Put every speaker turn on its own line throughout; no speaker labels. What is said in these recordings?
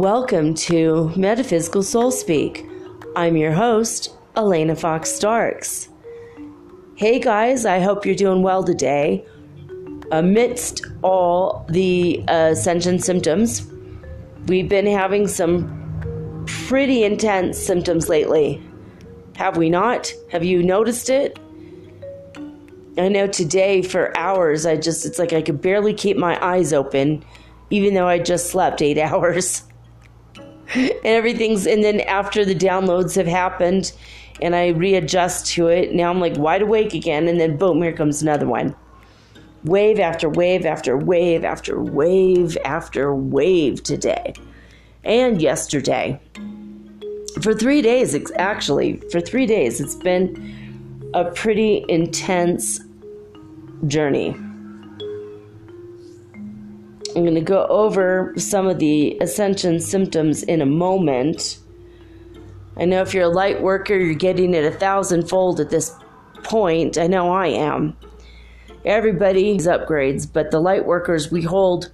Welcome to Metaphysical Soul Speak. I'm your host, Elena Fox Starks. Hey guys, I hope you're doing well today. Amidst all the uh, ascension symptoms, we've been having some pretty intense symptoms lately. Have we not? Have you noticed it? I know today for hours, I just, it's like I could barely keep my eyes open, even though I just slept eight hours and everything's and then after the downloads have happened and I readjust to it, now I'm like wide awake again and then boom, here comes another one. Wave after wave after wave after wave after wave today. And yesterday. For 3 days actually, for 3 days it's been a pretty intense journey. I'm going to go over some of the ascension symptoms in a moment. I know if you're a light worker, you're getting it a thousandfold at this point. I know I am. Everybody's upgrades, but the light workers, we hold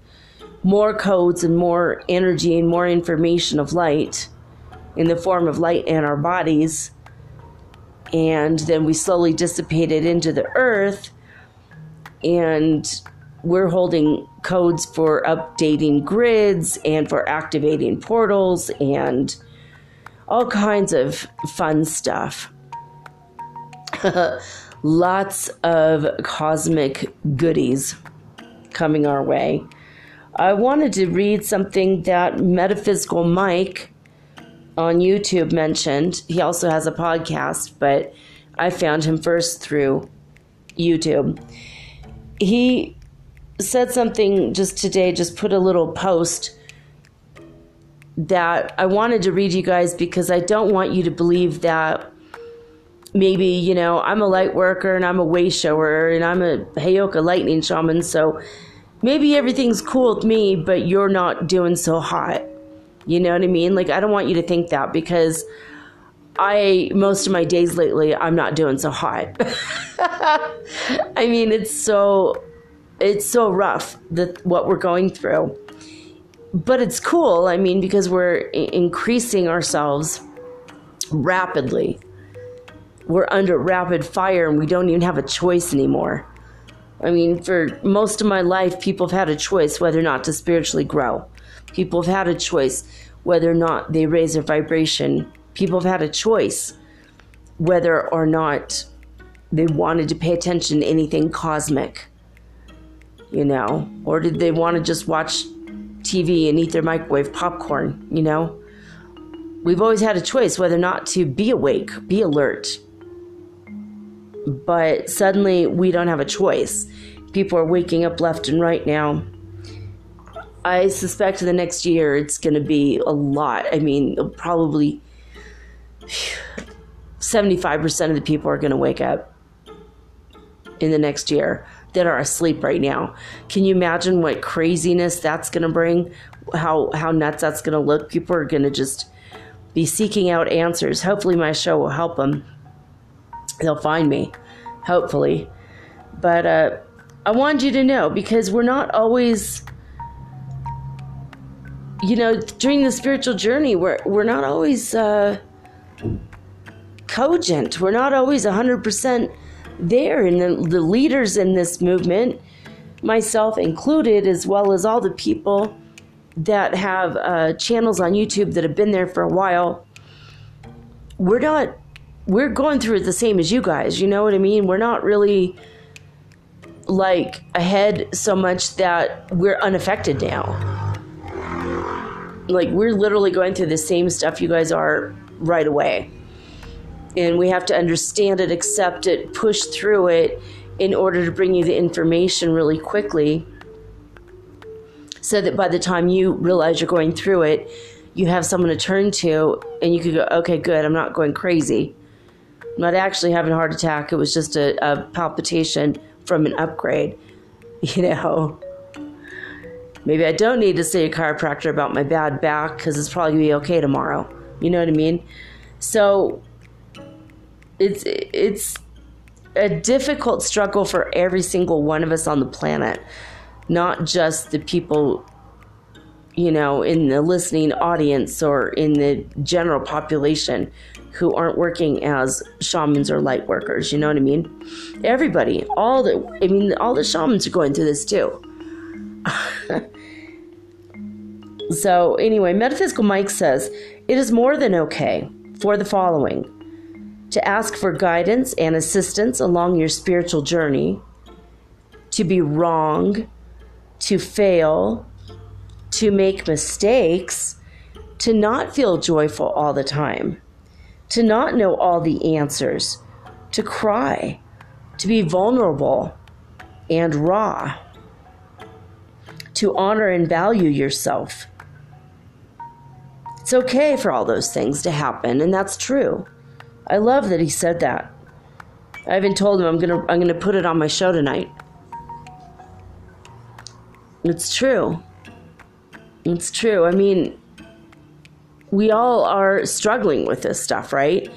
more codes and more energy and more information of light in the form of light in our bodies. And then we slowly dissipate it into the earth. And we're holding codes for updating grids and for activating portals and all kinds of fun stuff. Lots of cosmic goodies coming our way. I wanted to read something that Metaphysical Mike on YouTube mentioned. He also has a podcast, but I found him first through YouTube. He said something just today, just put a little post that I wanted to read you guys because I don't want you to believe that maybe, you know, I'm a light worker and I'm a way shower and I'm a Heyoka lightning shaman, so maybe everything's cool with me, but you're not doing so hot. You know what I mean? Like, I don't want you to think that because I, most of my days lately, I'm not doing so hot. I mean, it's so it's so rough that what we're going through. But it's cool, I mean, because we're I- increasing ourselves rapidly. We're under rapid fire and we don't even have a choice anymore. I mean, for most of my life, people have had a choice whether or not to spiritually grow. People have had a choice whether or not they raise their vibration. People have had a choice whether or not they wanted to pay attention to anything cosmic you know? Or did they want to just watch TV and eat their microwave popcorn, you know? We've always had a choice whether or not to be awake, be alert. But suddenly we don't have a choice. People are waking up left and right now. I suspect the next year it's going to be a lot. I mean, probably 75% of the people are going to wake up in the next year that are asleep right now. Can you imagine what craziness that's going to bring? How how nuts that's going to look? People are going to just be seeking out answers. Hopefully my show will help them. They'll find me. Hopefully. But uh I want you to know because we're not always you know, during the spiritual journey, we're we're not always uh cogent. We're not always 100% there and the, the leaders in this movement, myself included, as well as all the people that have uh, channels on YouTube that have been there for a while, we're not, we're going through it the same as you guys. You know what I mean? We're not really like ahead so much that we're unaffected now. Like, we're literally going through the same stuff you guys are right away. And we have to understand it, accept it, push through it in order to bring you the information really quickly so that by the time you realize you're going through it, you have someone to turn to and you could go, okay, good, I'm not going crazy. I'm not actually having a heart attack. It was just a, a palpitation from an upgrade. You know, maybe I don't need to see a chiropractor about my bad back because it's probably gonna be okay tomorrow. You know what I mean? So it's it's a difficult struggle for every single one of us on the planet, not just the people you know, in the listening audience or in the general population who aren't working as shamans or light workers. You know what I mean? Everybody, all the, I mean, all the shamans are going through this too. so, anyway, Metaphysical Mike says it is more than okay for the following to ask for guidance and assistance along your spiritual journey, to be wrong, to fail, to make mistakes, to not feel joyful all the time, to not know all the answers, to cry, to be vulnerable and raw, to honor and value yourself. It's okay for all those things to happen, and that's true. I love that he said that. I even told him I'm gonna I'm gonna put it on my show tonight. It's true. It's true. I mean, we all are struggling with this stuff, right?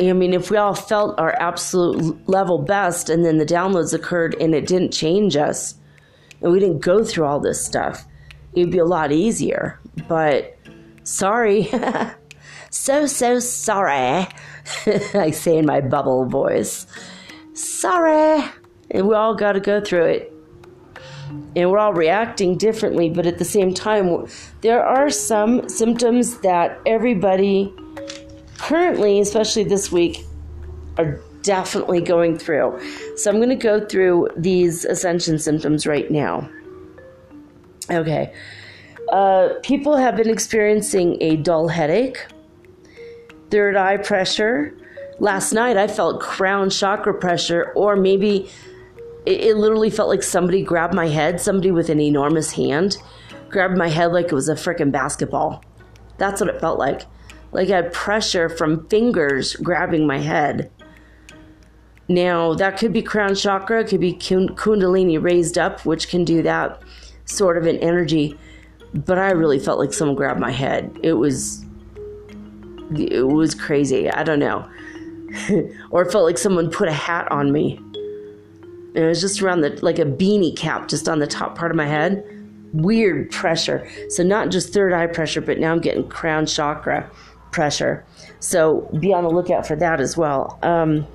I mean, if we all felt our absolute level best and then the downloads occurred and it didn't change us and we didn't go through all this stuff, it'd be a lot easier. But sorry. so, so sorry. I say in my bubble voice. Sorry. And we all got to go through it and we're all reacting differently, but at the same time, there are some symptoms that everybody currently, especially this week, are definitely going through. So I'm going to go through these ascension symptoms right now. Okay. Uh, people have been experiencing a dull headache, third eye pressure. Last night I felt crown chakra pressure, or maybe it, it literally felt like somebody grabbed my head, somebody with an enormous hand grabbed my head like it was a freaking basketball. That's what it felt like. Like I had pressure from fingers grabbing my head. Now, that could be crown chakra, it could be kundalini raised up, which can do that sort of an energy. But I really felt like someone grabbed my head. It was it was crazy. I don't know. or it felt like someone put a hat on me. And it was just around the like a beanie cap just on the top part of my head. Weird pressure. So not just third eye pressure, but now I'm getting crown chakra pressure. So be on the lookout for that as well. Um,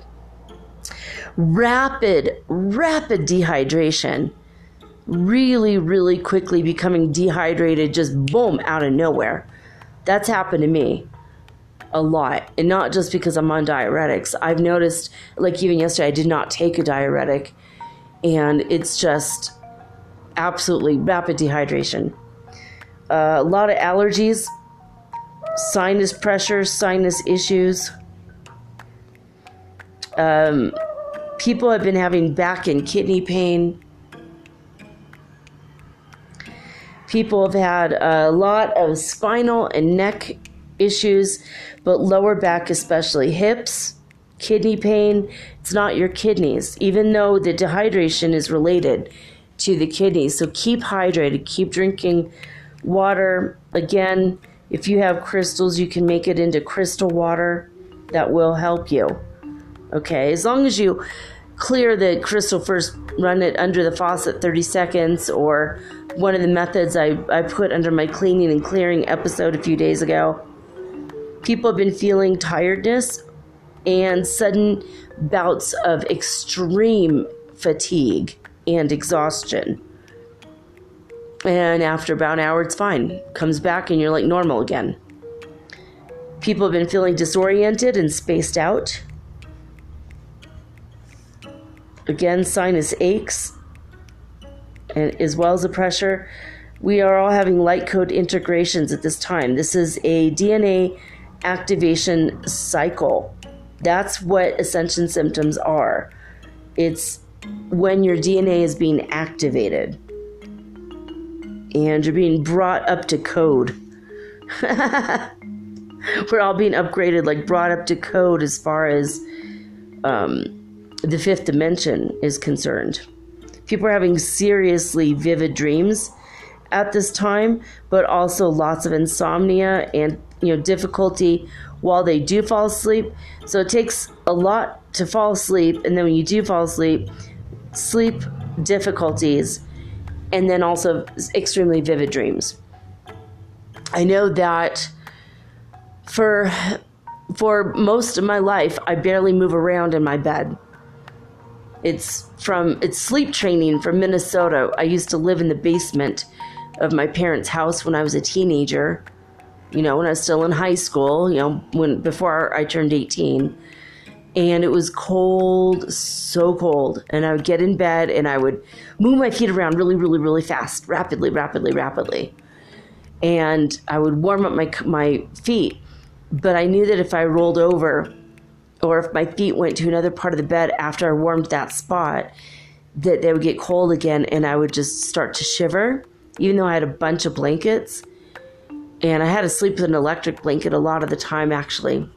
rapid, rapid dehydration. Really, really quickly becoming dehydrated, just boom, out of nowhere. That's happened to me a lot. And not just because I'm on diuretics. I've noticed, like even yesterday, I did not take a diuretic and it's just absolutely rapid dehydration. Uh, a lot of allergies, sinus pressure, sinus issues. Um, people have been having back and kidney pain. People have had a lot of spinal and neck issues, but lower back, especially hips kidney pain, it's not your kidneys, even though the dehydration is related to the kidneys. So keep hydrated, keep drinking water. Again, if you have crystals, you can make it into crystal water. That will help you. Okay, as long as you clear the crystal first, run it under the faucet 30 seconds, or one of the methods I, I put under my cleaning and clearing episode a few days ago. People have been feeling tiredness and sudden bouts of extreme fatigue and exhaustion. And after about an hour, it's fine. Comes back and you're like normal again. People have been feeling disoriented and spaced out. Again, sinus aches, and as well as the pressure. We are all having light code integrations at this time. This is a DNA activation cycle. That's what ascension symptoms are. It's when your DNA is being activated and you're being brought up to code. We're all being upgraded, like brought up to code as far as um, the fifth dimension is concerned. People are having seriously vivid dreams at this time, but also lots of insomnia and you know difficulty while they do fall asleep. So it takes a lot to fall asleep, and then when you do fall asleep, sleep difficulties, and then also extremely vivid dreams. I know that for for most of my life, I barely move around in my bed. It's from it's sleep training from Minnesota. I used to live in the basement of my parents' house when I was a teenager. You know, when I was still in high school, you know, when before I turned 18. And it was cold, so cold. And I would get in bed and I would move my feet around really, really, really fast, rapidly, rapidly, rapidly. And I would warm up my my feet. But I knew that if I rolled over or if my feet went to another part of the bed after I warmed that spot, that they would get cold again and I would just start to shiver, even though I had a bunch of blankets. And I had to sleep with an electric blanket a lot of the time, actually,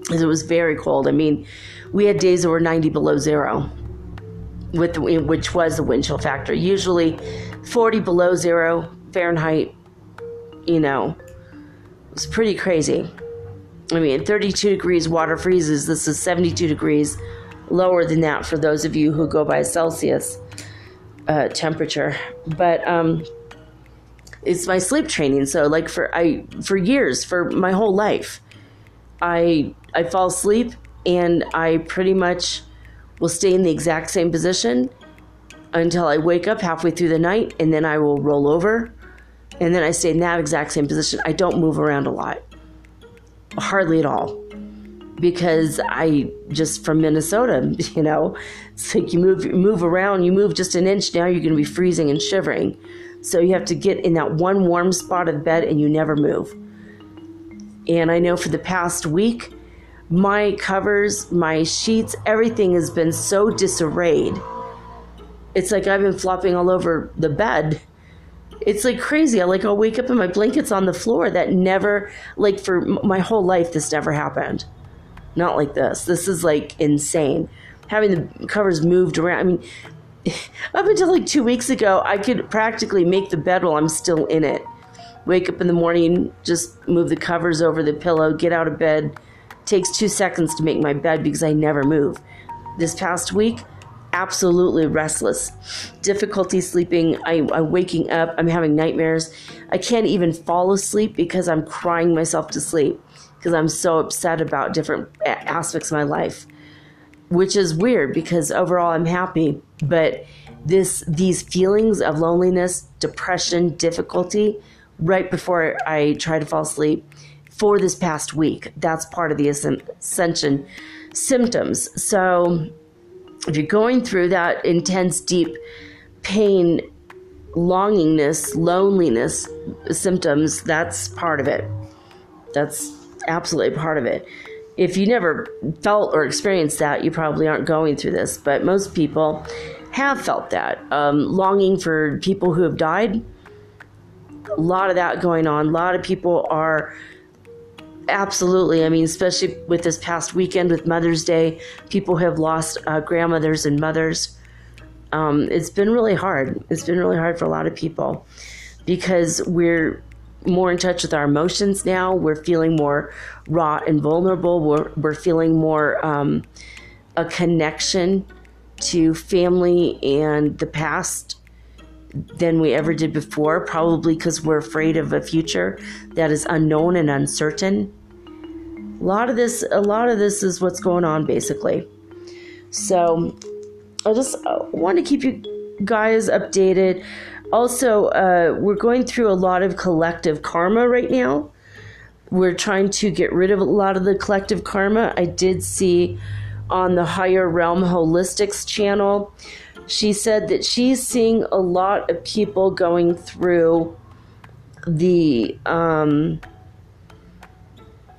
because it was very cold. I mean, we had days that were 90 below zero, with the, which was the wind chill factor. Usually 40 below zero Fahrenheit, you know, it was pretty crazy. I mean, 32 degrees water freezes. This is 72 degrees lower than that for those of you who go by Celsius uh, temperature. But um, it's my sleep training. So, like for I for years, for my whole life, I I fall asleep and I pretty much will stay in the exact same position until I wake up halfway through the night, and then I will roll over, and then I stay in that exact same position. I don't move around a lot hardly at all because I just from Minnesota, you know, it's like you move move around, you move just an inch now, you're to be freezing and shivering. So you have to get in that one warm spot of bed and you never move. And I know for the past week, my covers, my sheets, everything has been so disarrayed. It's like I've been flopping all over the bed it's like crazy. I like I'll wake up and my blanket's on the floor. That never like for my whole life this never happened. Not like this. This is like insane. Having the covers moved around. I mean, up until like two weeks ago, I could practically make the bed while I'm still in it. Wake up in the morning, just move the covers over the pillow, get out of bed. takes two seconds to make my bed because I never move. This past week, absolutely restless, difficulty sleeping. I, I'm waking up, I'm having nightmares. I can't even fall asleep because I'm crying myself to sleep because I'm so upset about different aspects of my life, which is weird because overall I'm happy, but this these feelings of loneliness, depression, difficulty right before I try to fall asleep for this past week. That's part of the ascension symptoms. So if you're going through that intense, deep pain, longingness, loneliness symptoms, that's part of it. That's absolutely part of it. If you never felt or experienced that, you probably aren't going through this, but most people have felt that. Um, longing for people who have died, a lot of that going on. A lot of people are Absolutely. I mean, especially with this past weekend with Mother's Day, people have lost uh, grandmothers and mothers. Um, it's been really hard. It's been really hard for a lot of people because we're more in touch with our emotions now. We're feeling more raw and vulnerable. We're, we're feeling more um, a connection to family and the past than we ever did before, probably because we're afraid of a future that is unknown and uncertain. A lot of this, a lot of this is what's going on, basically. So, I just uh, want to keep you guys updated. Also, uh, we're going through a lot of collective karma right now. We're trying to get rid of a lot of the collective karma. I did see on the Higher Realm Holistics channel she said that she's seeing a lot of people going through the um,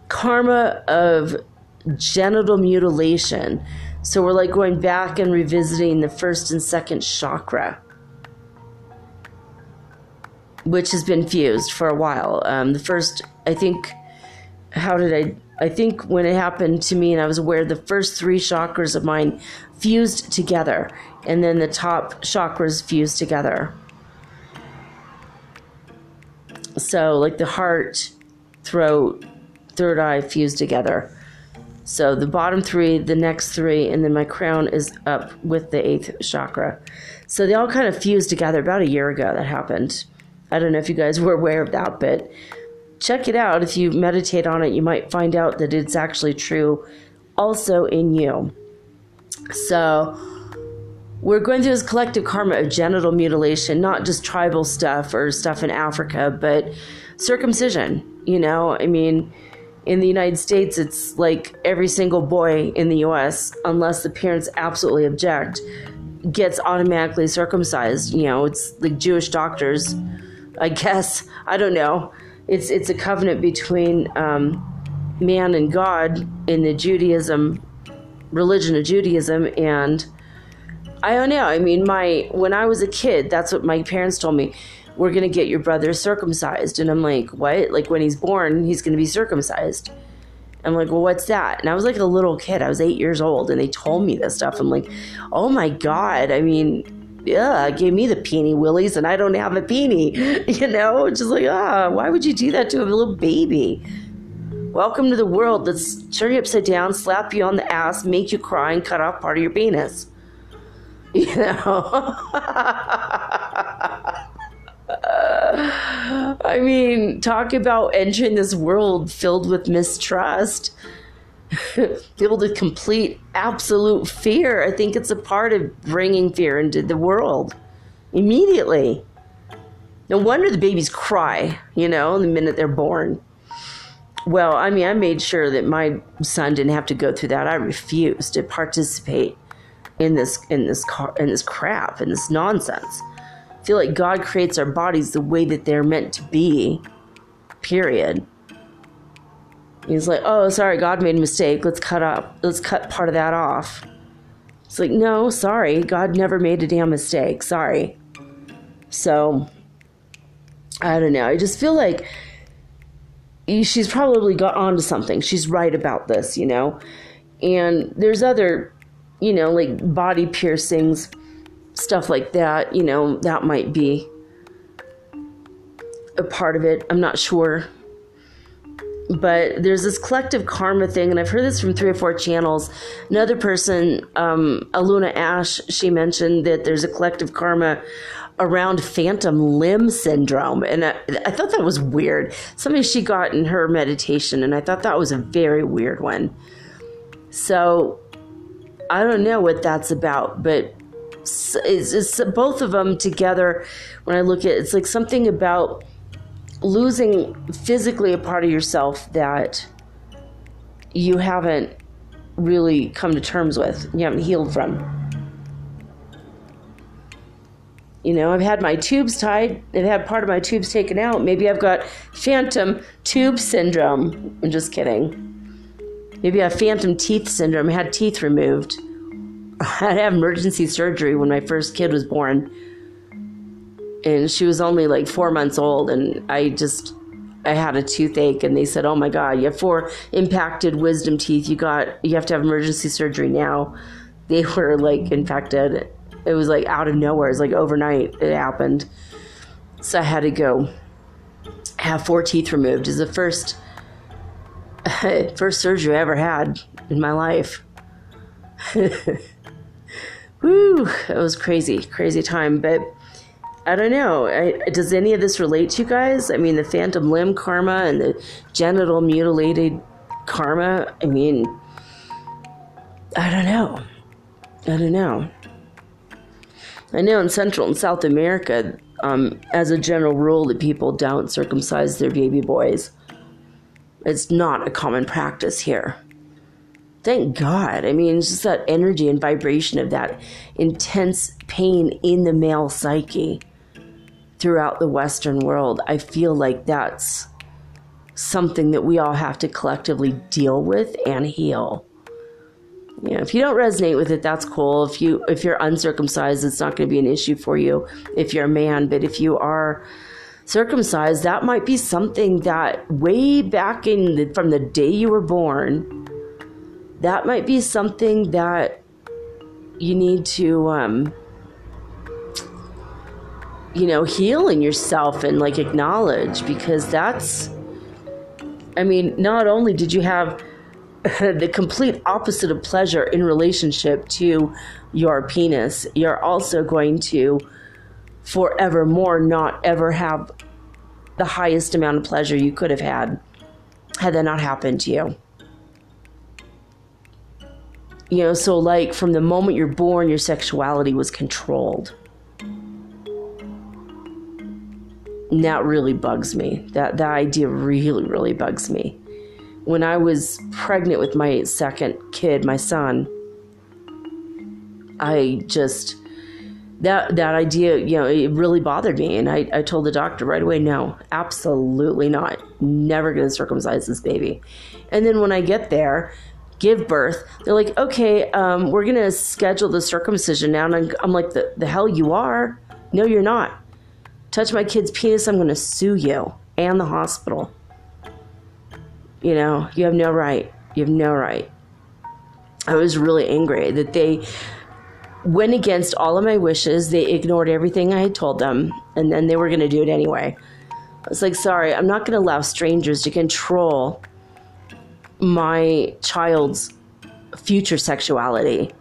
karma of genital mutilation. So we're like going back and revisiting the first and second chakra, which has been fused for a while. Um, the first, I think, how did I? I think when it happened to me and I was aware, the first three chakras of mine fused together, and then the top chakras fused together. So, like the heart, throat, third eye fused together. So, the bottom three, the next three, and then my crown is up with the eighth chakra. So, they all kind of fused together about a year ago. That happened. I don't know if you guys were aware of that, but check it out. If you meditate on it, you might find out that it's actually true also in you. So, we're going through this collective karma of genital mutilation, not just tribal stuff or stuff in Africa, but circumcision. You know, I mean, in the United States, it's like every single boy in the US, unless the parents absolutely object, gets automatically circumcised. You know, it's like Jewish doctors, I guess. I don't know. It's it's a covenant between um, man and God in the Judaism religion of Judaism and I don't know. I mean, my when I was a kid, that's what my parents told me. We're gonna get your brother circumcised, and I'm like, what? Like when he's born, he's gonna be circumcised. I'm like, well, what's that? And I was like a little kid. I was eight years old, and they told me this stuff. I'm like, oh my god. I mean, yeah, gave me the peeny willies, and I don't have a peeny. You know, just like, ah, why would you do that to a little baby? Welcome to the world. Let's turn you upside down, slap you on the ass, make you cry, and cut off part of your penis. You know? I mean, talk about entering this world filled with mistrust, filled with complete, absolute fear. I think it's a part of bringing fear into the world immediately. No wonder the babies cry, you know, the minute they're born. Well, I mean, I made sure that my son didn't have to go through that. I refused to participate in this in this car in this crap in this nonsense. I feel like God creates our bodies the way that they're meant to be. Period. He's like, "Oh, sorry, God made a mistake. Let's cut up. Let's cut part of that off." It's like, "No, sorry. God never made a damn mistake. Sorry." So, I don't know. I just feel like she's probably got onto something. She's right about this, you know. And there's other you know, like body piercings, stuff like that, you know, that might be a part of it. I'm not sure. But there's this collective karma thing, and I've heard this from three or four channels. Another person, um, Aluna Ash, she mentioned that there's a collective karma around phantom limb syndrome. And I, I, thought that was weird. Something she got in her meditation, and I thought that was a very weird one. So I don't know what that's about, but it's, it's both of them together. When I look at it, it's like something about losing physically a part of yourself that you haven't really come to terms with, you haven't healed from. You know, I've had my tubes tied, I've had part of my tubes taken out. Maybe I've got phantom tube syndrome. I'm just kidding. Maybe I have phantom teeth syndrome. I had teeth removed. I had emergency surgery when my first kid was born. And she was only like four months old. And I just, I had a toothache. And they said, oh my God, you have four impacted wisdom teeth. You got, you have to have emergency surgery now. They were like infected. It was like out of nowhere. It was like overnight it happened. So I had to go have four teeth removed. Is the first First surgery I ever had in my life. Woo, it was crazy, crazy time. But I don't know. I, does any of this relate to you guys? I mean, the phantom limb karma and the genital mutilated karma. I mean, I don't know. I don't know. I know in Central and South America, um, as a general rule, that people don't circumcise their baby boys. It's not a common practice here. Thank God. I mean, it's just that energy and vibration of that intense pain in the male psyche throughout the Western world. I feel like that's something that we all have to collectively deal with and heal. You know, if you don't resonate with it, that's cool. If you if you're uncircumcised, it's not going to be an issue for you if you're a man. But if you are circumcised, that might be something that way back in the, from the day you were born, that might be something that you need to um, you know heal in yourself and like acknowledge because that's i mean not only did you have the complete opposite of pleasure in relationship to your penis you're also going to forevermore not ever have the highest amount of pleasure you could have had had that not happened to you. You know so like from the moment you're born your sexuality was controlled and that really bugs me. That that idea really really bugs me. When i was pregnant with my second kid my son i just that that idea you know it really bothered me. And i, I told the doctor right away no absolutely not. Never going to circumcise this baby. And then when i get there give birth they're like okay um, we're going to schedule the circumcision now. And I'm, I'm like the, the hell you are. No you're not touch my kid's penis, I'm going to sue you and the hospital. You know, you have no right. You have no right. I was really angry that they went against all of my wishes. They ignored everything I had told them, and then they were going to do it anyway. I was like, sorry, I'm not going to allow strangers to control my child's future sexuality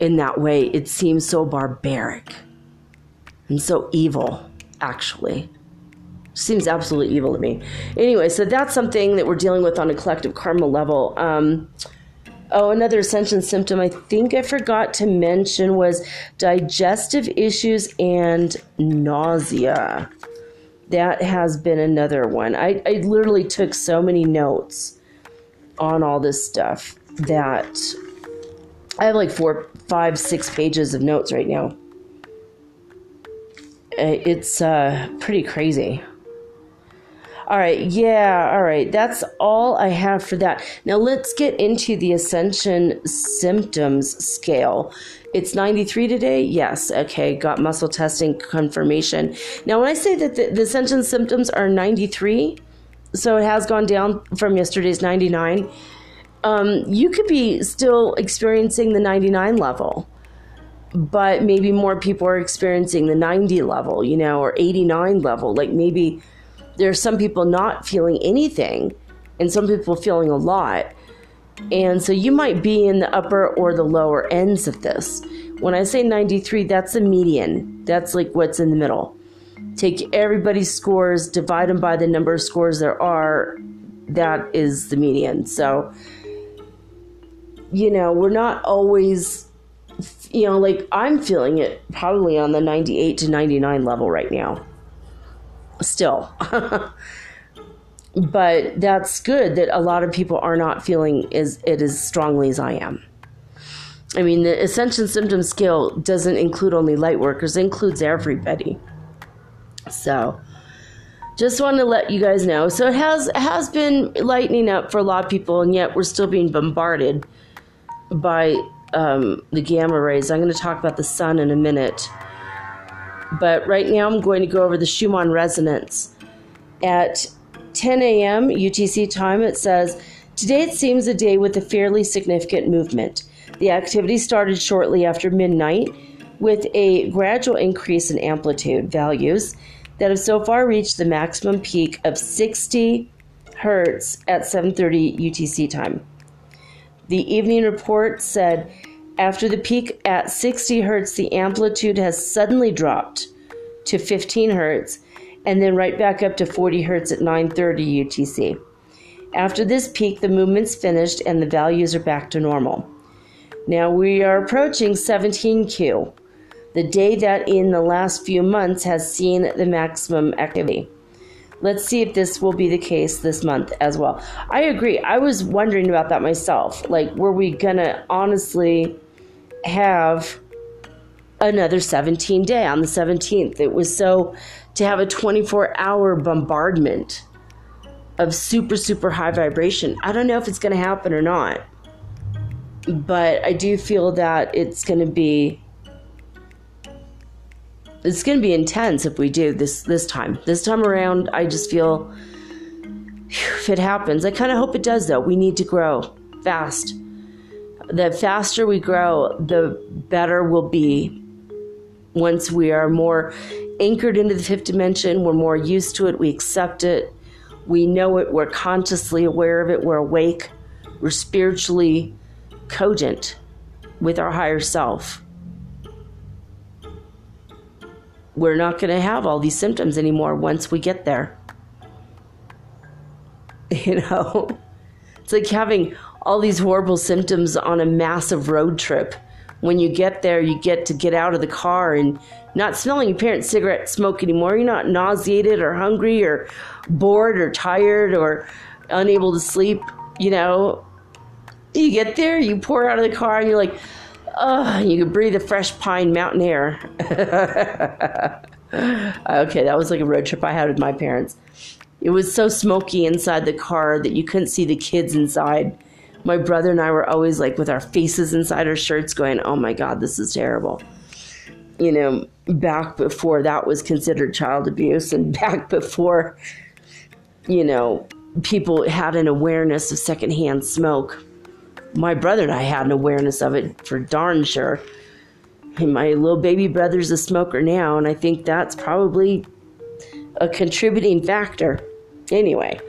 in that way. It seems so barbaric and so evil, actually. Seems absolutely evil to me. Anyway, so that's something that we're dealing with on a collective karma level. Um, oh, another ascension symptom I think I forgot to mention was digestive issues and nausea. That has been another one. I, I literally took so many notes on all this stuff that I have like four, five, six pages of notes right now. Uh, it's uh, pretty crazy. All right, yeah, all right. That's all I have for that. Now let's get into the Ascension Symptoms Scale. It's 93 today? Yes. Okay, got muscle testing confirmation. Now, when I say that the, the Ascension symptoms are 93, so it has gone down from yesterday's 99, um, you could be still experiencing the 99 level but maybe more people are experiencing the 90 level, you know, or 89 level. Like maybe there's some people not feeling anything and some people feeling a lot. And so you might be in the upper or the lower ends of this. When I say 93, that's the median. That's like what's in the middle. Take everybody's scores, divide them by the number of scores there are. That is the median. So, you know, we're not always you know, like I'm feeling it probably on the 98 to 99 level right now. Still. but that's good that a lot of people are not feeling as it as strongly as I am. I mean, the Ascension Symptom Scale doesn't include only light workers, it includes everybody. So, just want to let you guys know. So it has has been lightening up for a lot of people, and yet we're still being bombarded by um, the gamma rays. I'm going to talk about the sun in a minute. But right now, I'm going to go over the Schumann resonance. At 10 a.m. UTC time, it says, Today it seems a day with a fairly significant movement. The activity started shortly after midnight with a gradual increase in amplitude values that have so far reached the maximum peak of 60 hertz at 7:30 UTC time. The evening report said after the peak at 60 hertz, the amplitude has suddenly dropped to 15 hertz and then right back up to 40 hertz at 9:30 UTC. After this peak, the movement's finished and the values are back to normal. Now we are approaching 17Q, the day that in the last few months has seen the maximum activity. Let's see if this will be the case this month as well. I agree. I was wondering about that myself. Like, were we going to honestly have another 17 day on the 17th? It was so to have a 24 hour bombardment of super, super high vibration. I don't know if it's going to happen or not, but I do feel that it's going to be. It's going to be intense if we do this this time. This time around, I just feel if it happens. I kind of hope it does, though. We need to grow fast. The faster we grow, the better we'll be once we are more anchored into the fifth dimension, we're more used to it, we accept it, we know it, we're consciously aware of it, we're awake, we're spiritually cogent with our higher self. We're not going to have all these symptoms anymore once we get there. You know, it's like having all these horrible symptoms on a massive road trip when you get there, you get to get out of the car and not smelling your parents' cigarette smoke anymore. You're not nauseated or hungry or bored or tired or unable to sleep. You know, you get there, you pour out of the car, and you're like, oh, you can breathe the fresh pine mountain air. okay, that was like a road trip I had with my parents. It was so smoky inside the car that you couldn't see the kids inside my brother and I were always like with our faces inside our shirts going, oh my God, this is terrible. You know, back before that was considered child abuse and back before, you know, people had an awareness of secondhand smoke. My brother and I had an awareness of it for darn sure. And my little baby brother's a smoker now, and I think that's probably a contributing factor. Anyway,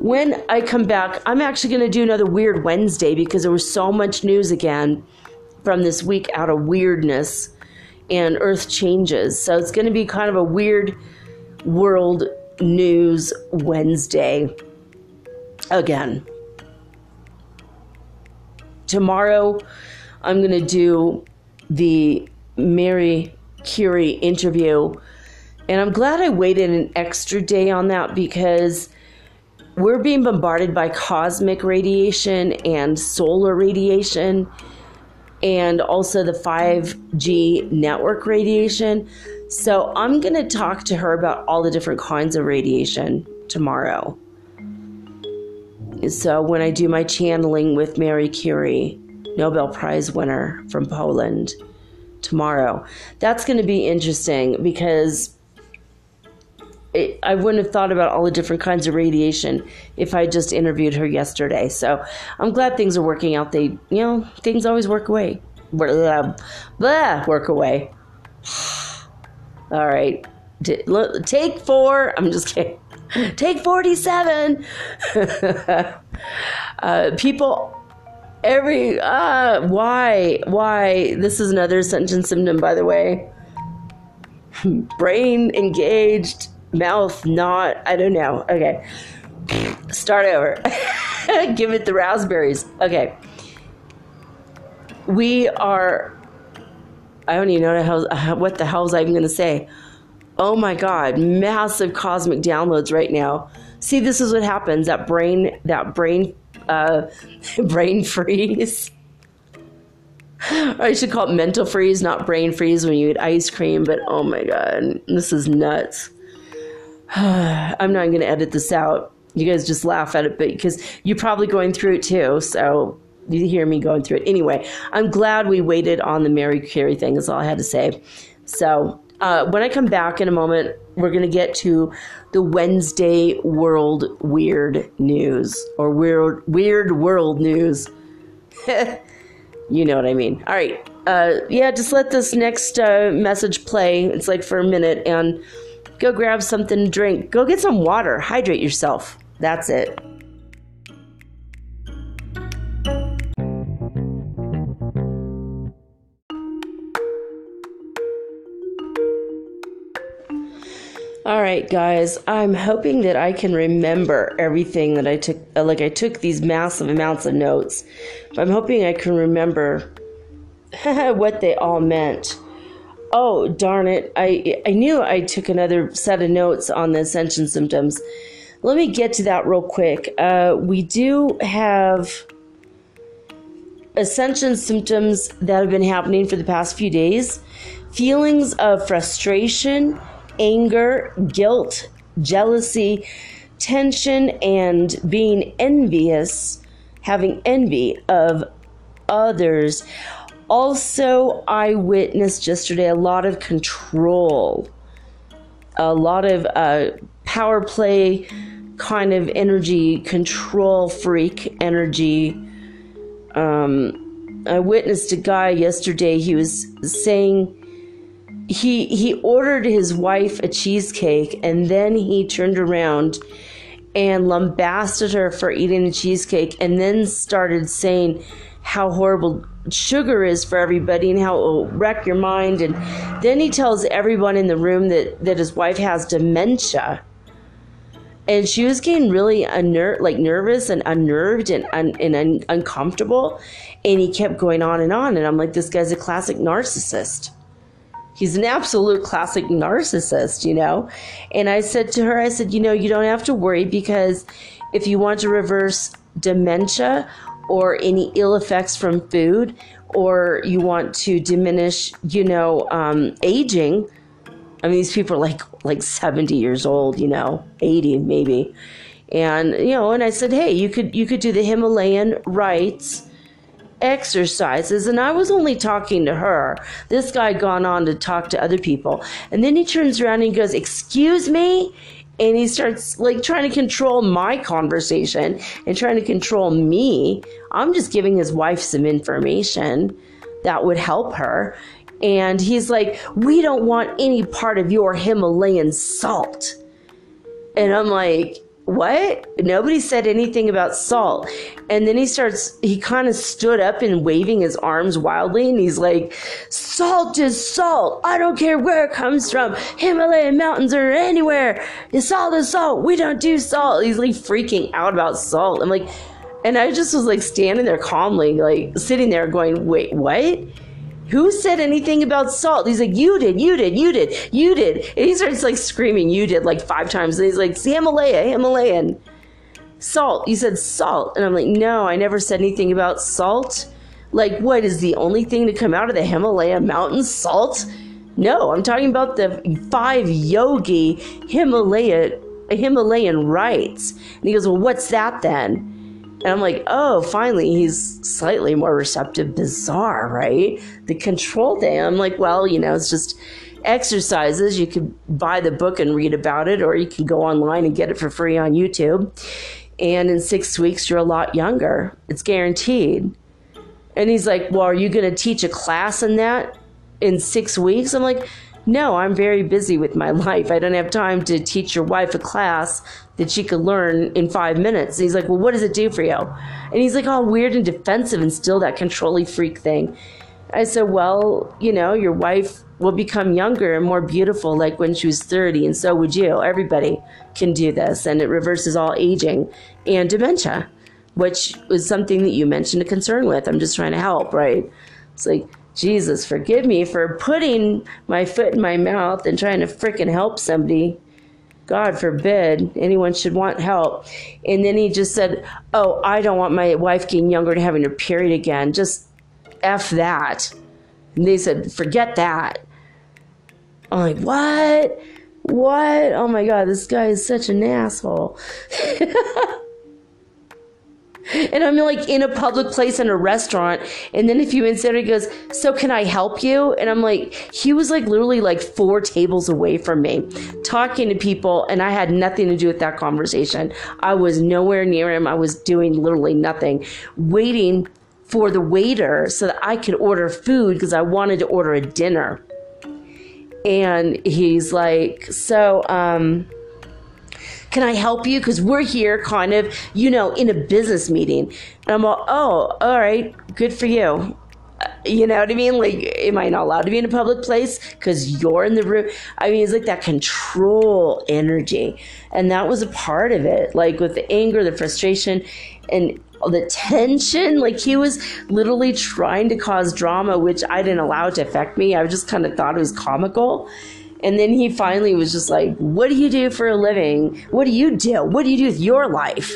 when I come back, I'm actually going to do another Weird Wednesday because there was so much news again from this week out of weirdness and Earth changes. So it's going to be kind of a weird world news Wednesday again. Tomorrow, I'm going to do the Mary Curie interview. And I'm glad I waited an extra day on that because we're being bombarded by cosmic radiation and solar radiation and also the 5G network radiation. So I'm going to talk to her about all the different kinds of radiation tomorrow. So when I do my channeling with Mary Curie, Nobel Prize winner from Poland, tomorrow, that's going to be interesting because I wouldn't have thought about all the different kinds of radiation if I just interviewed her yesterday. So I'm glad things are working out. They, you know, things always work away. Blah, blah work away. all right. Take four. I'm just kidding. Take 47. uh, people every uh why why this is another ascension symptom by the way brain engaged mouth not i don't know okay start over give it the raspberries okay we are i don't even know what the hell i even going to say oh my god massive cosmic downloads right now see this is what happens that brain that brain uh, brain freeze I should call it mental freeze, not brain freeze when you eat ice cream, but oh my god, this is nuts. I'm not going to edit this out. You guys just laugh at it, but because you're probably going through it too. So you hear me going through it. Anyway, I'm glad we waited on the Mary Curie thing, is all I had to say. So uh, when I come back in a moment, we're going to get to the Wednesday World Weird News or Weird, weird World News. you know what I mean. All right. Uh, yeah, just let this next uh, message play. It's like for a minute and Go grab something to drink. Go get some water. Hydrate yourself. That's it. All right, guys, I'm hoping that I can remember everything that I took. Uh, like, I took these massive amounts of notes, but I'm hoping I can remember what they all meant. Oh, darn it. I, I knew I took another set of notes on the ascension symptoms. Let me get to that real quick. Uh, we do have ascension symptoms that have been happening for the past few days feelings of frustration, anger, guilt, jealousy, tension and being envious, having envy of others. Also, I witnessed yesterday a lot of control, a lot of uh, power play kind of energy, control freak energy. Um, I witnessed a guy yesterday. He was saying he he ordered his wife a cheesecake, and then he turned around and lambasted her for eating the cheesecake, and then started saying how horrible sugar is for everybody and how it will wreck your mind. And then he tells everyone in the room that that his wife has dementia. And she was getting really unner- like nervous and unnerved and, un- and un- uncomfortable. And he kept going on and on. And i'm like this guy's a classic narcissist he's an absolute classic narcissist you know and i said to her i said you know you don't have to worry because if you want to reverse dementia or any ill effects from food or you want to diminish you know um, aging I mean, these people are like like 70 years old, you know, 80 maybe. And you know, and I said, "Hey, you could you could do the Himalayan rites exercises." And I was only talking to her. This guy gone on to talk to other people. And then he turns around and he goes, "Excuse me?" And he starts like trying to control my conversation and trying to control me. I'm just giving his wife some information that would help her and he's like, We don't want any part of your Himalayan salt. And I'm like, What? Nobody said anything about salt. And then he starts, he kind of stood up and waving his arms wildly, and he's like, Salt is salt. I don't care where it comes from. Himalayan mountains or anywhere. It's salt is salt. We don't do salt. He's like freaking out about salt. I'm like, and I just was like standing there calmly, like sitting there going, Wait, what? Who said anything about salt? He's like, you did, you did, you did, you did. And he starts like screaming, you did, like five times. And he's like, Himalaya, Himalayan. Salt. You said salt. And I'm like, no, I never said anything about salt. Like, what is the only thing to come out of the Himalaya mountains? Salt? No, I'm talking about the five yogi Himalaya Himalayan rites. And he goes, Well, what's that then? And I'm like, oh, finally, he's slightly more receptive. Bizarre, right? The control thing. I'm like, well, you know, it's just exercises. You could buy the book and read about it, or you can go online and get it for free on YouTube. And in six weeks, you're a lot younger. It's guaranteed. And he's like, well, are you going to teach a class in that in six weeks? I'm like, no, I'm very busy with my life. I don't have time to teach your wife a class that she could learn in five minutes. And he's like, Well, what does it do for you? And he's like, all weird and defensive and still that controlling freak thing. I said, Well, you know, your wife will become younger and more beautiful like when she was 30, and so would you. Everybody can do this, and it reverses all aging and dementia, which was something that you mentioned a concern with. I'm just trying to help, right? It's like, Jesus, forgive me for putting my foot in my mouth and trying to freaking help somebody. God forbid anyone should want help. And then he just said, Oh, I don't want my wife getting younger and having her period again. Just F that. And they said, Forget that. I'm like, What? What? Oh my God, this guy is such an asshole. and I'm like in a public place in a restaurant. And then a few minutes later, he goes, So can I help you? And I'm like, He was like literally like four tables away from me talking to people. And I had nothing to do with that conversation. I was nowhere near him. I was doing literally nothing, waiting for the waiter so that I could order food because I wanted to order a dinner. And he's like, So, um, can I help you? Because we're here kind of, you know, in a business meeting. And I'm all, oh, all right, good for you. Uh, you know what I mean? Like, am I not allowed to be in a public place because you're in the room? I mean, it's like that control energy. And that was a part of it. Like with the anger, the frustration, and the tension. Like he was literally trying to cause drama, which I didn't allow to affect me. I just kind of thought it was comical. And then he finally was just like, What do you do for a living? What do you do? What do you do with your life?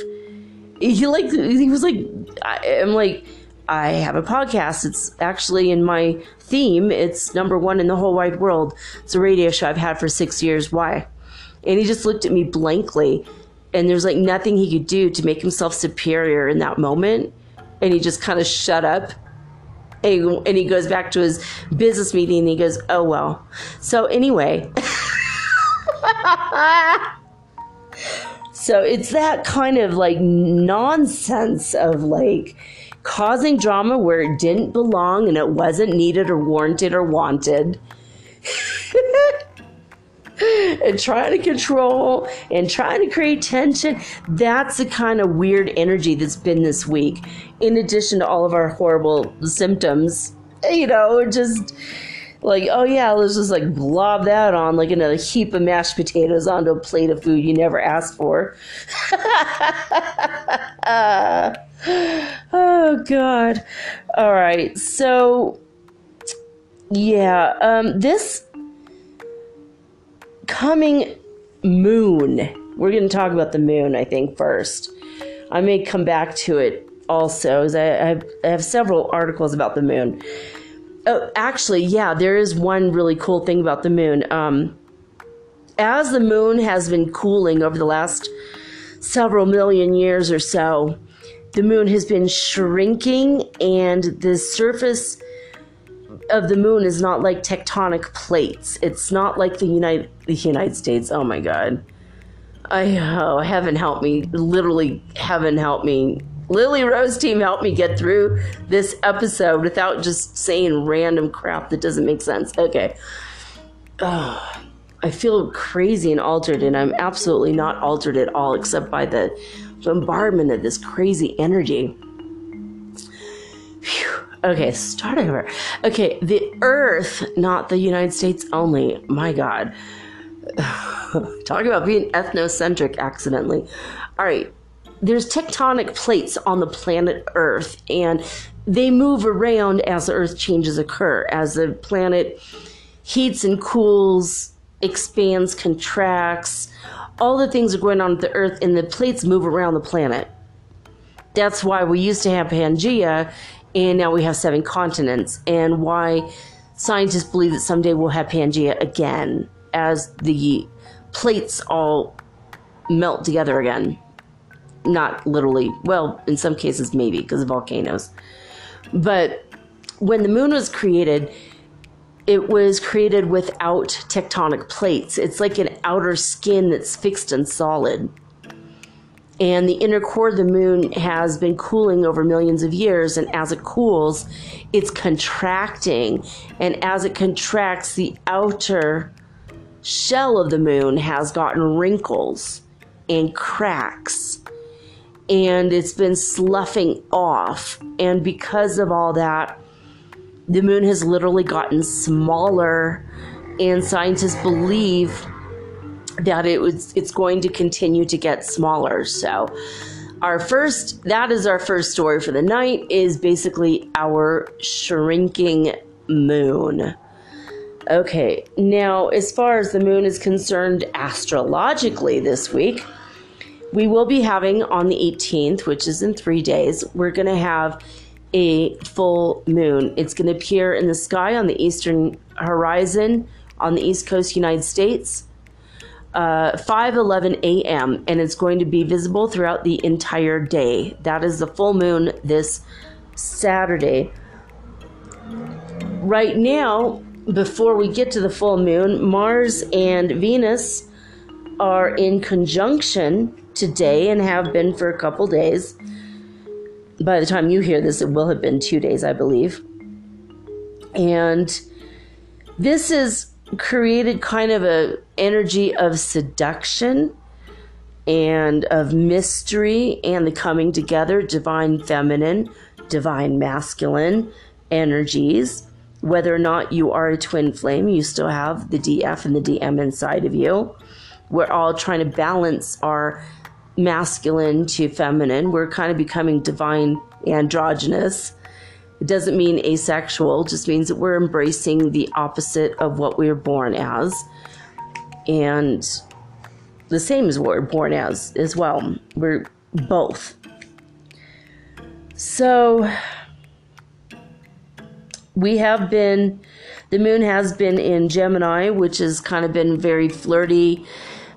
He like he was like I, I'm like I have a podcast. It's actually in my theme. It's number one in the whole wide world. It's a radio show I've had for six years. Why? And he just looked at me blankly and there's like nothing he could do to make himself superior in that moment. And he just kind of shut up. And he, goes back to his business meeting and he goes, Oh, well. So, anyway. so it's that kind of like nonsense of like causing drama where it didn't belong and it wasn't needed or warranted or wanted. and trying to control and trying to create tension. That's the kind of weird energy that's been this week, in addition to all of our horrible symptoms. You know, just like, oh yeah, let's just like blob that on like another heap of mashed potatoes onto a plate of food you never asked for. oh god. All right. So yeah, um this coming moon. We're going to talk about the moon, I think, first. I may come back to it also, as I have, I have several articles about the moon. Oh, actually, yeah, there is one really cool thing about the moon. Um, as the moon has been cooling over the last several million years or so, the moon has been shrinking, and the surface of the moon is not like tectonic plates. It's not like the United the United States. Oh my god. I oh heaven help me. Literally heaven help me. Lily Rose team helped me get through this episode without just saying random crap that doesn't make sense. Okay. Oh, I feel crazy and altered, and I'm absolutely not altered at all, except by the bombardment of this crazy energy. Okay, start over. Okay, the Earth, not the United States only. My God. Talk about being ethnocentric accidentally. All right, there's tectonic plates on the planet Earth, and they move around as the Earth changes occur, as the planet heats and cools, expands, contracts. All the things are going on with the Earth, and the plates move around the planet. That's why we used to have Pangea and now we have seven continents, and why scientists believe that someday we'll have Pangea again as the plates all melt together again. Not literally, well, in some cases, maybe because of volcanoes. But when the moon was created, it was created without tectonic plates. It's like an outer skin that's fixed and solid and the inner core of the moon has been cooling over millions of years and as it cools it's contracting and as it contracts the outer shell of the moon has gotten wrinkles and cracks and it's been sloughing off and because of all that the moon has literally gotten smaller and scientists believe that it was it's going to continue to get smaller. So our first that is our first story for the night is basically our shrinking moon. Okay, now as far as the moon is concerned astrologically this week, we will be having on the 18th, which is in 3 days, we're going to have a full moon. It's going to appear in the sky on the eastern horizon on the east coast United States uh, 5:11 a.m. and it's going to be visible throughout the entire day. That is the full moon this Saturday. Right now, before we get to the full moon, Mars and Venus are in conjunction today and have been for a couple days. By the time you hear this, it will have been two days, I believe. And this has created kind of a energy of seduction and of mystery and the coming together divine feminine divine masculine energies whether or not you are a twin flame you still have the df and the dm inside of you we're all trying to balance our masculine to feminine we're kind of becoming divine androgynous it doesn't mean asexual, just means that we're embracing the opposite of what we were born as. And the same as what we're born as as well. We're both. So we have been the moon has been in Gemini, which has kind of been very flirty,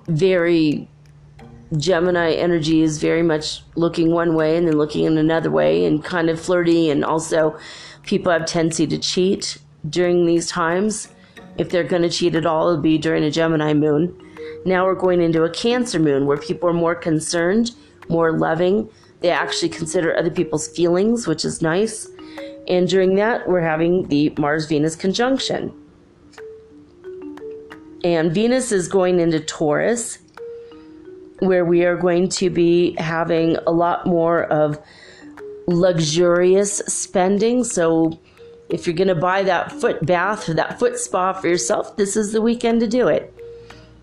very Gemini energy is very much looking one way and then looking in another way and kind of flirty. And also, people have tendency to cheat during these times. If they're going to cheat at all, it'll be during a Gemini moon. Now we're going into a Cancer moon where people are more concerned, more loving. They actually consider other people's feelings, which is nice. And during that, we're having the Mars Venus conjunction. And Venus is going into Taurus, where we are going to be having a lot more of luxurious spending. So, if you're going to buy that foot bath or that foot spa for yourself, this is the weekend to do it.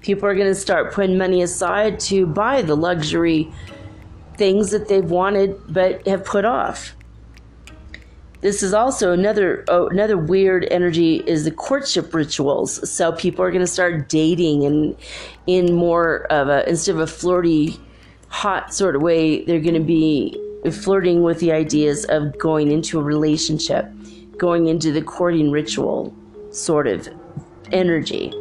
People are going to start putting money aside to buy the luxury things that they've wanted but have put off. This is also another oh, another weird energy is the courtship rituals. So people are going to start dating and in more of a instead of a flirty, hot sort of way, they're going to be flirting with the ideas of going into a relationship, going into the courting ritual sort of energy.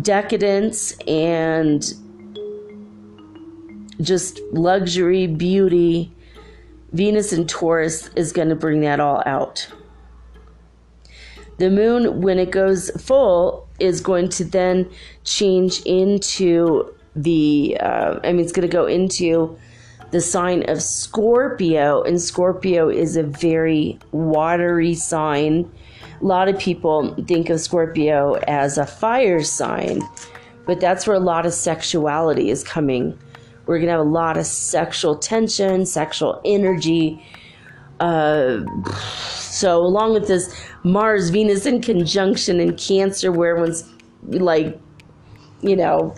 Decadence and just luxury, beauty. Venus in Taurus is going to bring that all out. The moon, when it goes full, is going to then change into the, uh, I mean, it's going to go into the sign of Scorpio, and Scorpio is a very watery sign. A lot of people think of Scorpio as a fire sign, but that's where a lot of sexuality is coming we're to have a lot of sexual tension, sexual energy. Uh, so, along with this Mars Venus in conjunction in Cancer, where one's like, you know,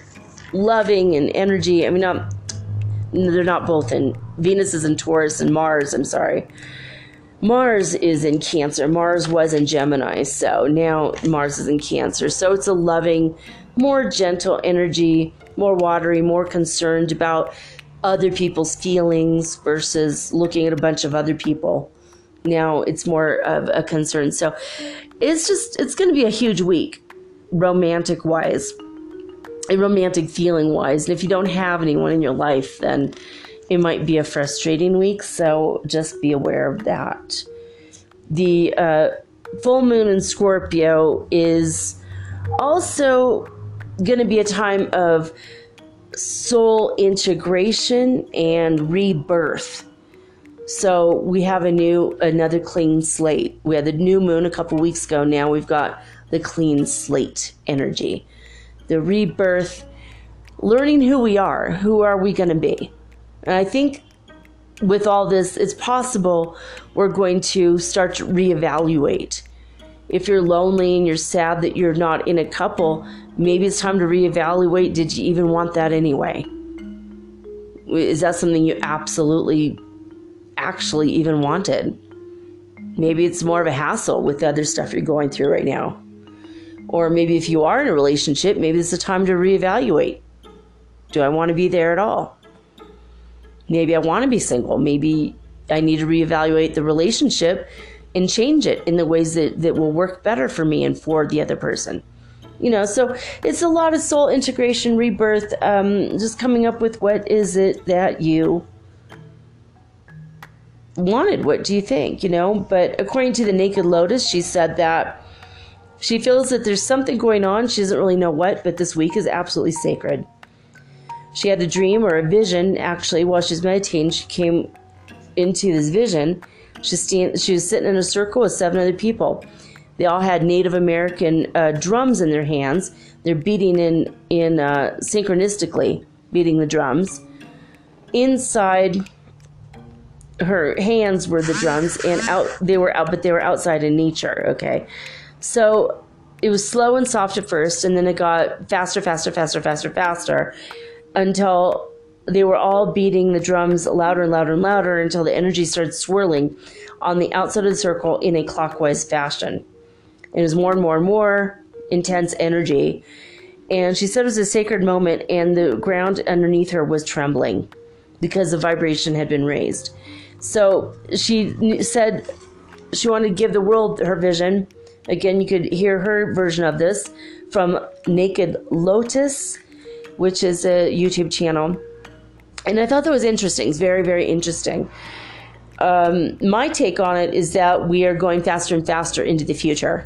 loving and energy. I mean, not, they're not both in Venus is in Taurus and Mars, I'm sorry. Mars is in Cancer. Mars was in Gemini, so now Mars is in Cancer. So it's a loving, more gentle energy more watery, more concerned about other people's feelings versus looking at a bunch of other people. Now it's more of a concern. So it's just, it's going to be a huge week, romantic wise, and romantic feeling wise. And if you don't have anyone in your life, then it might be a frustrating week. So just be aware of that. The uh, full moon in Scorpio is also going to be a time of soul integration and rebirth. So we have a new, another clean slate. We had the new moon a couple weeks ago. Now we've got the clean slate energy, the rebirth, learning who we are. Who are we going to be? And I think with all this, it's possible we're going to start to reevaluate if you're lonely and you're sad that you're not in a couple, maybe it's time to reevaluate did you even want that anyway? Is that something you absolutely, actually even wanted? Maybe it's more of a hassle with the other stuff you're going through right now. Or maybe if you are in a relationship, maybe it's a time to reevaluate. Do I want to be there at all? Maybe I want to be single. Maybe I need to reevaluate the relationship and change it in the ways that, that will work better for me and for the other person. You know, so it's a lot of soul integration, rebirth, um, just coming up with what is it that you wanted. What do you think? You know, but according to the Naked Lotus, she said that she feels that there's something going on. She doesn't really know what, but this week is absolutely sacred. She had a dream or a vision, actually, while she's meditating. She came into this vision she, stand, she was sitting in a circle with seven other people. They all had Native American uh, drums in their hands. They're beating in in uh, synchronistically, beating the drums. Inside her hands were the drums, and out they were out, but they were outside in nature. Okay, so it was slow and soft at first, and then it got faster, faster, faster, faster, faster, until they were all beating the drums louder and louder and louder until the energy started swirling on the outside of the circle in a clockwise fashion. It was more and more and more intense energy. And she said it was a sacred moment, and the ground underneath her was trembling because the vibration had been raised. So she said she wanted to give the world her vision. Again, you could hear her version of this from Naked Lotus which is a YouTube channel. And I thought that was interesting. It's very, very interesting. Um, my take on it is that we are going faster and faster into the future.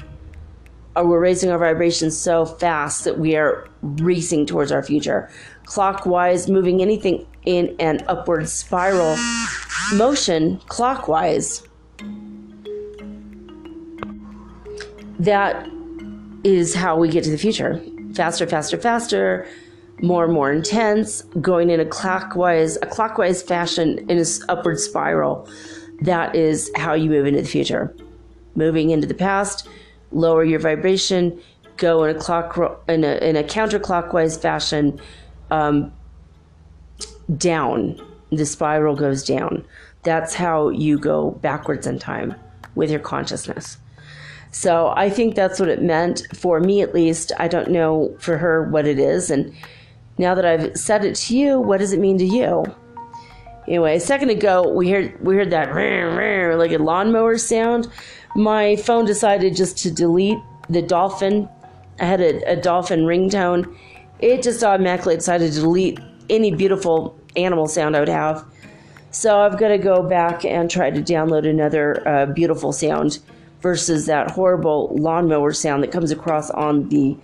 Or uh, we're raising our vibrations so fast that we are racing towards our future. Clockwise, moving anything in an upward spiral motion clockwise. That is how we get to the future. Faster, faster, faster, more and more intense, going in a clockwise, a clockwise fashion in an upward spiral. That is how you move into the future. Moving into the past, lower your vibration, go in a clock in a, in a counterclockwise fashion, um, down. The spiral goes down. That's how you go backwards in time with your consciousness. So I think that's what it meant for me, at least. I don't know for her what it is. And now that I've said it to you, what does it mean to you? Anyway, a second ago we heard we heard that like a lawnmower sound. My phone decided just to delete the dolphin. I had a, a dolphin ringtone. It just automatically decided to delete any beautiful animal sound I would have. So I've got to go back and try to download another uh, beautiful sound versus that horrible lawnmower sound that comes across on the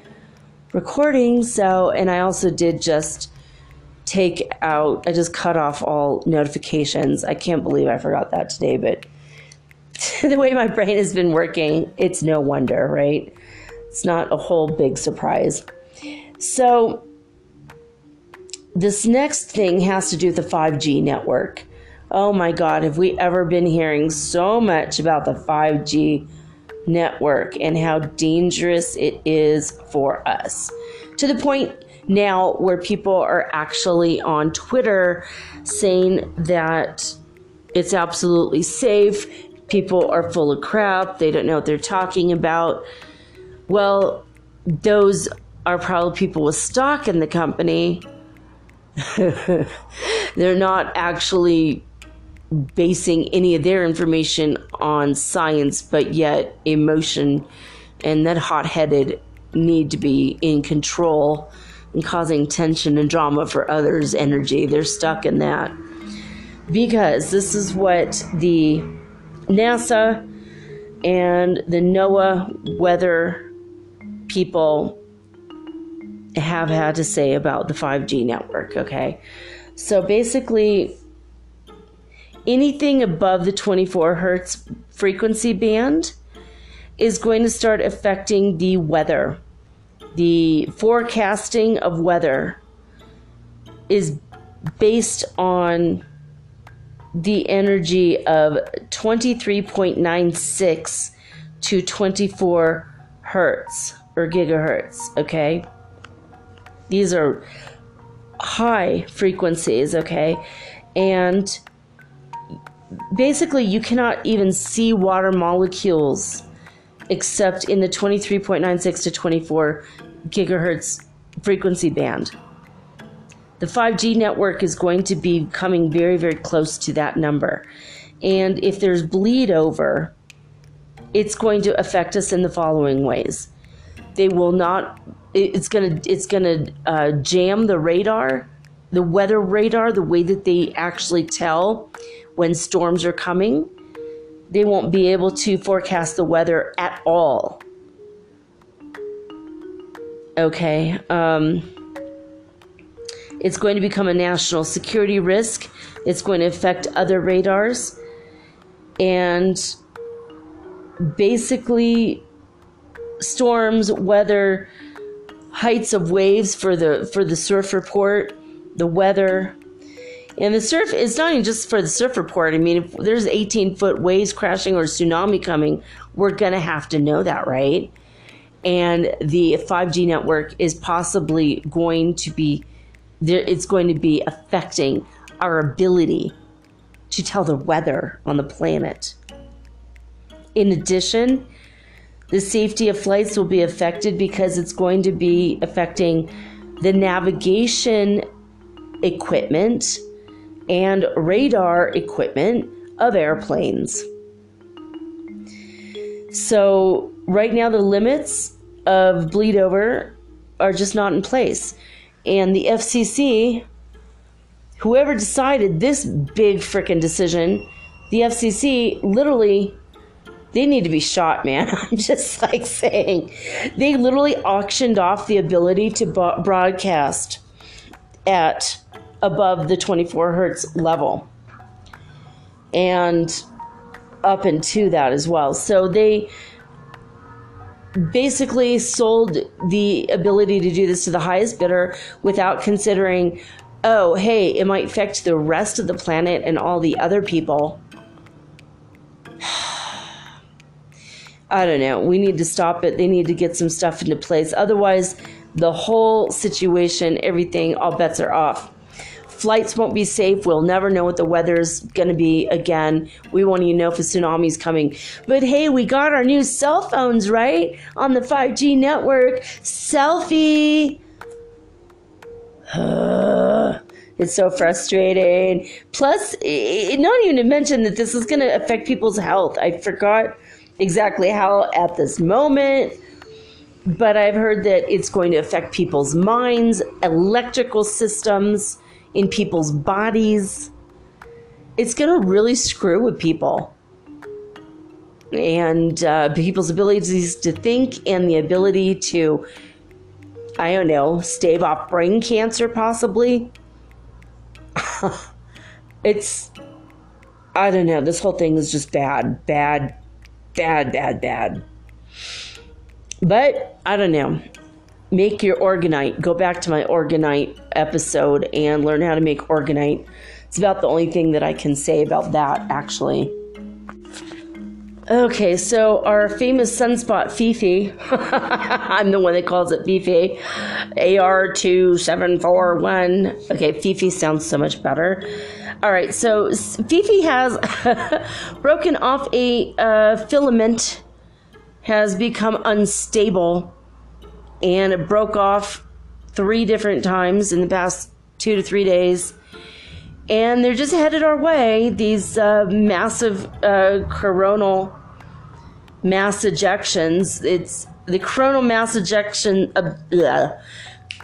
recording. So, and I also did just take out, I just cut off all notifications. I can't believe I forgot that today, but the way my brain has been working, it's no wonder, right? It's not a whole big surprise. So, this next thing has to do with the 5G network. Oh my God, have we ever been hearing so much about the 5G network and how dangerous it is for us? To the point now where people are actually on Twitter saying that it's absolutely safe. People are full of crap. They don't know what they're talking about. Well, those are probably people with stock in the company They're not actually basing any of their information on science, but yet emotion and that hot headed need to be in control and causing tension and drama for others' energy. They're stuck in that. Because this is what the NASA and the NOAA weather people have had to say about the 5G network, okay? So basically, anything above the 24 hertz frequency band is going to start affecting the weather. The forecasting of weather is based on the energy of 23.96 to 24 hertz or gigahertz, okay? These are high frequencies, okay? And basically, you cannot even see water molecules except in the 23.96 to 24 gigahertz frequency band. The 5G network is going to be coming very, very close to that number. And if there's bleed over, it's going to affect us in the following ways. They will not it's gonna it's gonna uh, jam the radar, the weather radar, the way that they actually tell when storms are coming. They won't be able to forecast the weather at all. Okay. Um, it's going to become a national security risk. It's going to affect other radars. And basically, storms, weather, heights of waves for the for the surf report, the weather. And the surf it's not even just for the surf report. I mean, if there's 18 foot waves crashing or tsunami coming, we're going to have to know that, right? And the 5G network is possibly going to be there it's going to be affecting our ability to tell the weather on the planet. In addition, the safety of flights will be affected because it's going to be affecting the navigation equipment and radar equipment of airplanes. So, right now, the limits of bleed over are just not in place. And the FCC, whoever decided this big freaking decision, the FCC literally they need to be shot, man. I'm just like saying. They literally auctioned off the ability to broadcast at above the 24 hertz level and up into that as well. So they basically sold the ability to do this to the highest bidder without considering, oh, hey, it might affect the rest of the planet and all the other people. I don't know. We need to stop it. They need to get some stuff into place. Otherwise, the whole situation, everything, all bets are off. Flights won't be safe. We'll never know what the weather's going to be again. We won't even know if a tsunami's coming. But hey, we got our new cell phones, right? On the 5G network. Selfie. it's so frustrating. Plus, it, not even to mention that this is going to affect people's health. I forgot exactly how at this moment but I've heard that it's going to affect people's minds, electrical systems in people's bodies. It's going to really screw with people and uh, people's abilities to think and the ability to, I don't know, stave off brain cancer possibly. it's, I don't know, this whole thing is just bad, bad, bad, bad, bad. But I don't know. Make your orgonite. Go back to my orgonite episode and learn how to make orgonite. It's about the only thing that I can say about that, actually. Okay, so our famous sunspot Fifi, I'm the one that calls it Fifi, AR2741. Okay, Fifi sounds so much better. All right, so Fifi has broken off a uh, filament has become unstable and it broke off three different times in the past two to three days. And they're just headed our way, these uh, massive uh, coronal mass ejections. It's the coronal mass ejection, uh,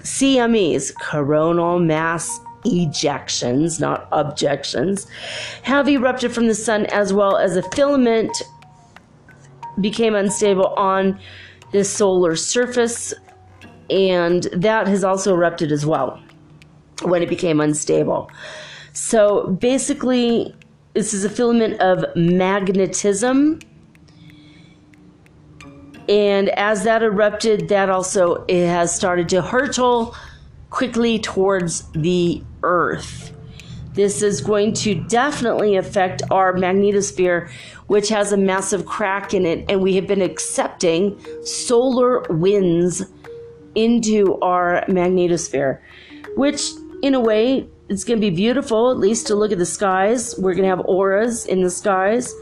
CMEs, coronal mass ejections, not objections, have erupted from the sun as well as a filament became unstable on the solar surface, and that has also erupted as well when it became unstable. So basically, this is a filament of magnetism. And as that erupted, that also it has started to hurtle quickly towards the Earth. This is going to definitely affect our magnetosphere, which has a massive crack in it, and we have been accepting solar winds into our magnetosphere, which, in a way, it's going to be beautiful, at least to look at the skies. We're going to have auras in the skies.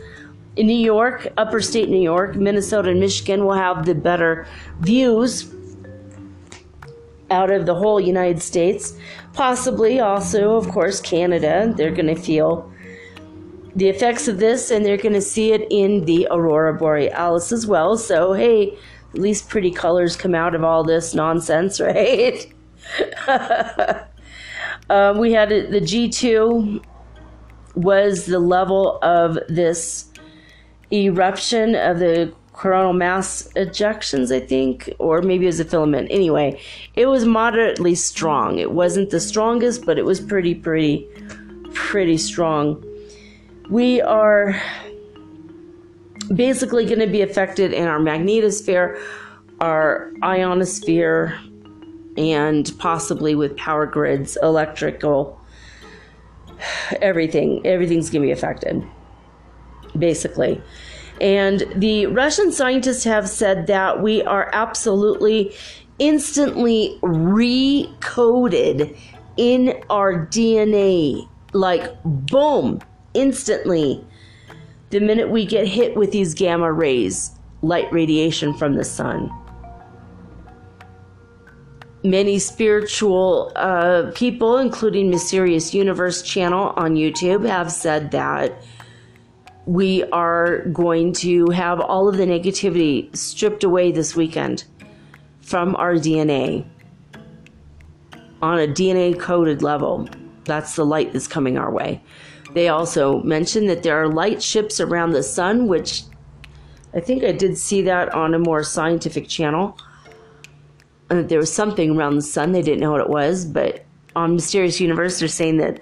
In New York, upper state New York, Minnesota, and Michigan will have the better views out of the whole United States. Possibly also, of course, Canada. They're going to feel the effects of this and they're going to see it in the Aurora Borealis as well. So, hey, at least pretty colors come out of all this nonsense, right? um, we had the G2 was the level of this eruption of the coronal mass ejections, I think, or maybe it was a filament. Anyway, it was moderately strong. It wasn't the strongest, but it was pretty, pretty, pretty strong. We are basically going to be affected in our magnetosphere, our ionosphere, and possibly with power grids, electrical, everything. Everything's going to be affected, basically. And the Russian scientists have said that we are absolutely instantly recoded in our DNA. Like, boom, instantly. The minute we get hit with these gamma rays, light radiation from the sun. Many spiritual uh, people, including Mysterious Universe channel on YouTube, have said that we are going to have all of the negativity stripped away this weekend from our DNA on a DNA coded level. That's the light that's coming our way. They also mentioned that there are light ships around the sun, which I think I did see that on a more scientific channel. And that there was something around the sun. They didn't know what it was, but on Mysterious Universe, they're saying that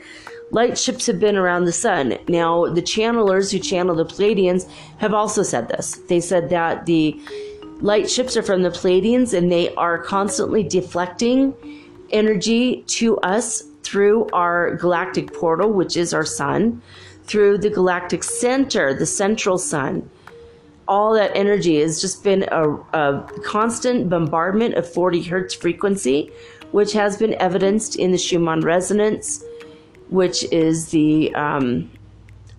light ships have been around the sun. Now, the channelers who channel the Pleiadians have also said this. They said that the light ships are from the Pleiadians and they are constantly deflecting energy to us through our galactic portal, which is our sun, through the galactic center, the central sun. All that energy has just been a, a constant bombardment of 40 hertz frequency, which has been evidenced in the Schumann resonance, which is the um,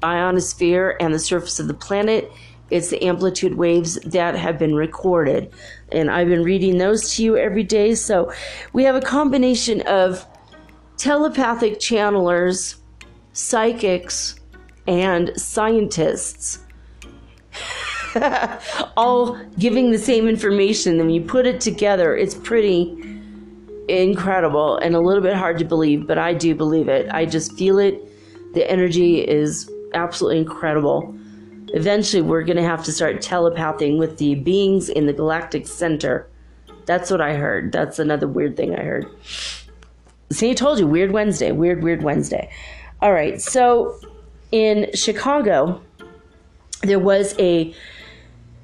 ionosphere and the surface of the planet. It's the amplitude waves that have been recorded. And I've been reading those to you every day. So we have a combination of telepathic channelers, psychics, and scientists all giving the same information. And when you put it together, it's pretty incredible and a little bit hard to believe, but I do believe it. I just feel it. The energy is absolutely incredible. Eventually, we're going to have to start telepathing with the beings in the galactic center. That's what I heard. That's another weird thing I heard. See, I told you, Weird Wednesday, Weird, Weird Wednesday. All right, so in Chicago, there was a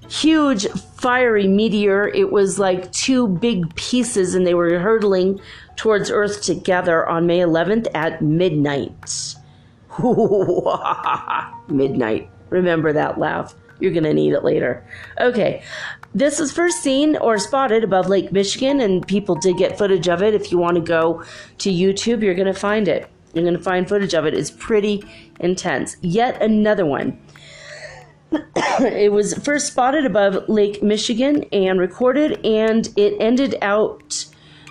huge fiery meteor. It was like two big pieces, and they were hurtling towards Earth together on May 11th at midnight. midnight. Remember that laugh. You're going to need it later. Okay. This was first seen or spotted above Lake Michigan, and people did get footage of it. If you want to go to YouTube, you're going to find it. You're going to find footage of it. It's pretty intense. Yet another one. it was first spotted above Lake Michigan and recorded, and it ended out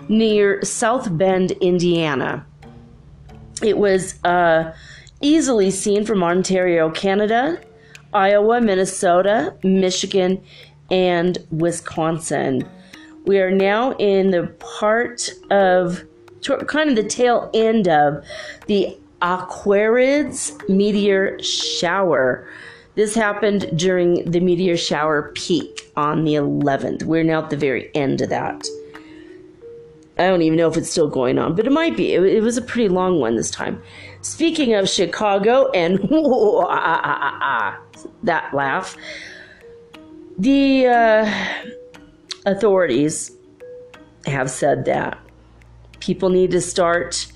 near South Bend, Indiana. It was uh, easily seen from Ontario, Canada, Iowa, Minnesota, Michigan, and Wisconsin. We are now in the part of kind of the tail end of the Aquarids meteor shower. This happened during the meteor shower peak on the 11th. We're now at the very end of that. I don't even know if it's still going on, but it might be. It, it was a pretty long one this time. Speaking of Chicago and that laugh, the uh, authorities have said that people need to start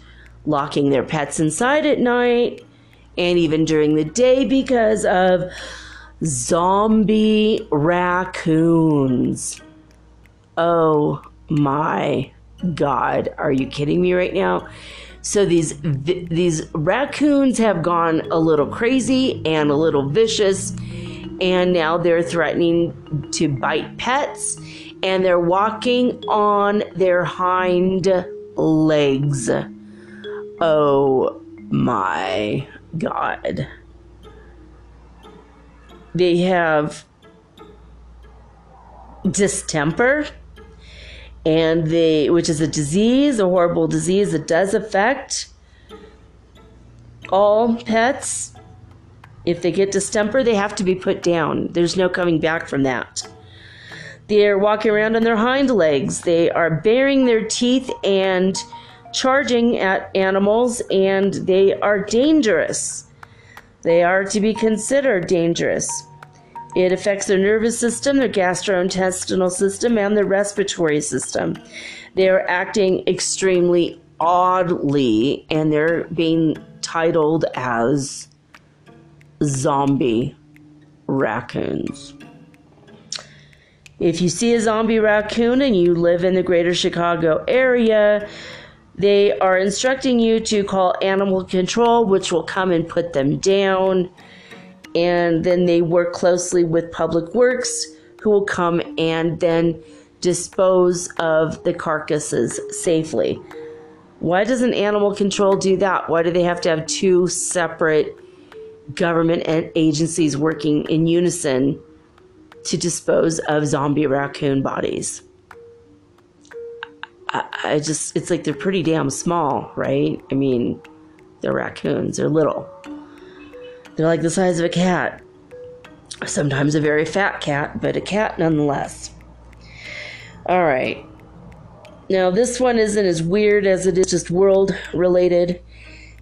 locking their pets inside at night and even during the day because of zombie raccoons. Oh my god, are you kidding me right now? So these these raccoons have gone a little crazy and a little vicious and now they're threatening to bite pets and they're walking on their hind legs. Oh my god. They have distemper and they which is a disease, a horrible disease that does affect all pets if they get distemper, they have to be put down. There's no coming back from that. They're walking around on their hind legs. They are baring their teeth and charging at animals, and they are dangerous. They are to be considered dangerous. It affects their nervous system, their gastrointestinal system, and their respiratory system. They are acting extremely oddly, and they're being titled as zombie raccoons. If you see a zombie raccoon and you live in the greater Chicago area, they are instructing you to call animal control, which will come and put them down. And then they work closely with Public Works, who will come and then dispose of the carcasses safely. Why doesn't animal control do that? Why do they have to have two separate government and agencies working in unison to dispose of zombie raccoon bodies. I, I just, it's like they're pretty damn small, right? I mean, they're raccoons, they're little. They're like the size of a cat. Sometimes a very fat cat, but a cat nonetheless. All right. Now, this one isn't as weird as it is just world related.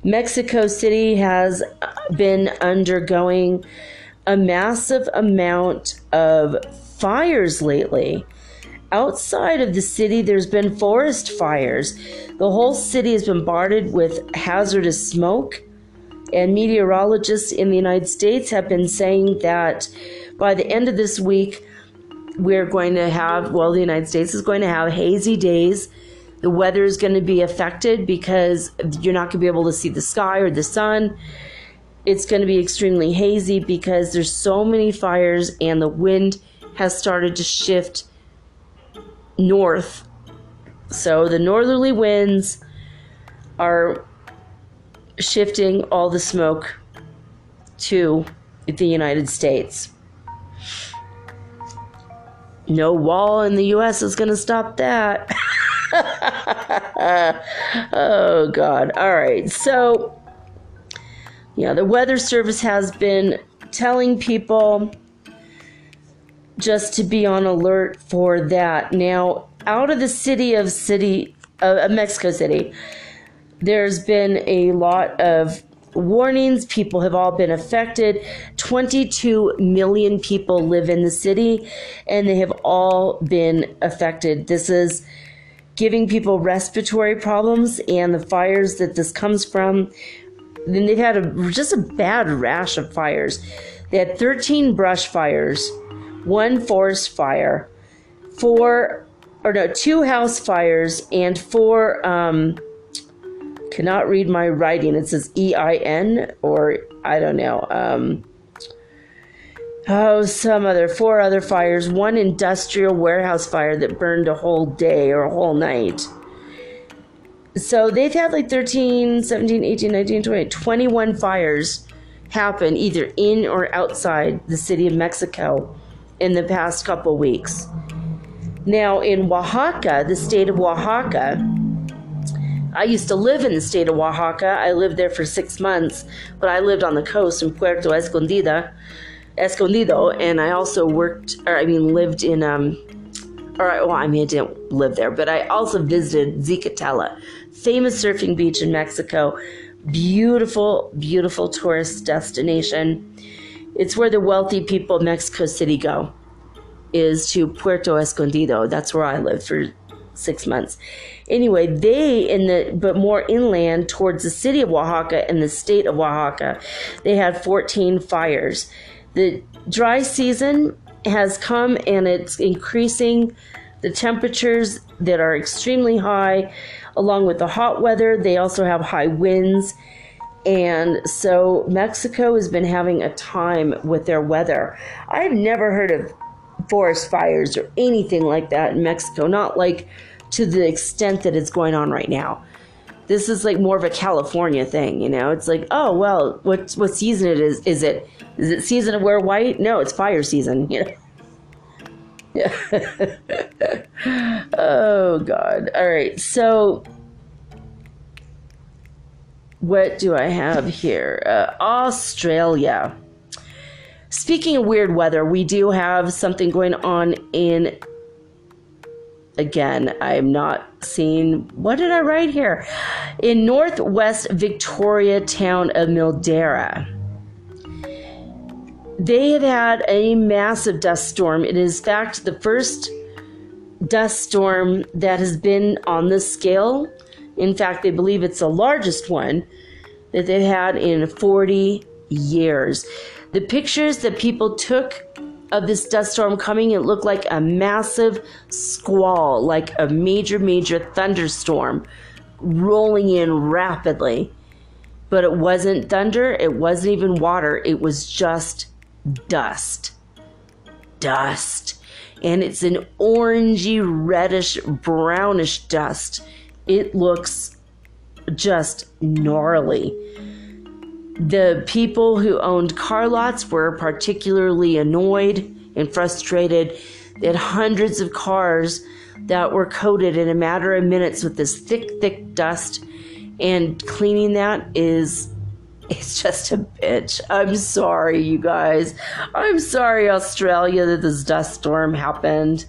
Mexico City has been undergoing a massive amount of fires lately. Outside of the city, there's been forest fires. The whole city has been bombarded with hazardous smoke. And meteorologists in the United States have been saying that by the end of this week, we're going to have, well, the United States is going to have hazy days. The weather is going to be affected because you're not going to be able to see the sky or the sun. It's going to be extremely hazy because there's so many fires and the wind has started to shift north. So the northerly winds are shifting all the smoke to the United States. No wall in the US is going to stop that. oh, God. All right. So, yeah, the Weather Service has been telling people just to be on alert for that. Now, out of the city of city uh, Mexico City, there's been a lot of warnings. People have all been affected. 22 million people live in the city, and they have all been affected. This is giving people respiratory problems and the fires that this comes from. Then they've had a, just a bad rash of fires. They had 13 brush fires, one forest fire, four, or no, two house fires, and four. Um, cannot read my writing. It says E I N or I don't know. Um, oh, some other four other fires. One industrial warehouse fire that burned a whole day or a whole night. So they've had like 13, 17, 18, 19, 20, 21 fires happen either in or outside the city of Mexico in the past couple weeks. Now, in Oaxaca, the state of Oaxaca, I used to live in the state of Oaxaca. I lived there for six months, but I lived on the coast in Puerto Escondida, Escondido, and I also worked, or I mean, lived in, um, or well, I mean, I didn't live there, but I also visited Zicatela, famous surfing beach in Mexico. Beautiful, beautiful tourist destination. It's where the wealthy people of Mexico City go, is to Puerto Escondido. That's where I lived for six months. Anyway, they in the but more inland towards the city of Oaxaca and the state of Oaxaca, they had 14 fires. The dry season has come and it's increasing the temperatures that are extremely high along with the hot weather they also have high winds and so Mexico has been having a time with their weather. I've never heard of forest fires or anything like that in Mexico, not like to the extent that it's going on right now. This is like more of a California thing, you know. It's like, oh well, what what season it is? Is it is it season of wear white? No, it's fire season, you know. Yeah. oh God. All right. So what do I have here? Uh, Australia. Speaking of weird weather, we do have something going on in again, I'm not seeing what did I write here? In northwest Victoria town of Mildura. They have had a massive dust storm. It is in fact the first dust storm that has been on this scale. In fact, they believe it's the largest one that they've had in 40 years. The pictures that people took of this dust storm coming, it looked like a massive squall, like a major, major thunderstorm rolling in rapidly. But it wasn't thunder, it wasn't even water, it was just dust. Dust. And it's an orangey, reddish, brownish dust. It looks just gnarly. The people who owned car lots were particularly annoyed and frustrated that hundreds of cars that were coated in a matter of minutes with this thick, thick dust. And cleaning that is it's just a bitch. I'm sorry, you guys. I'm sorry, Australia, that this dust storm happened.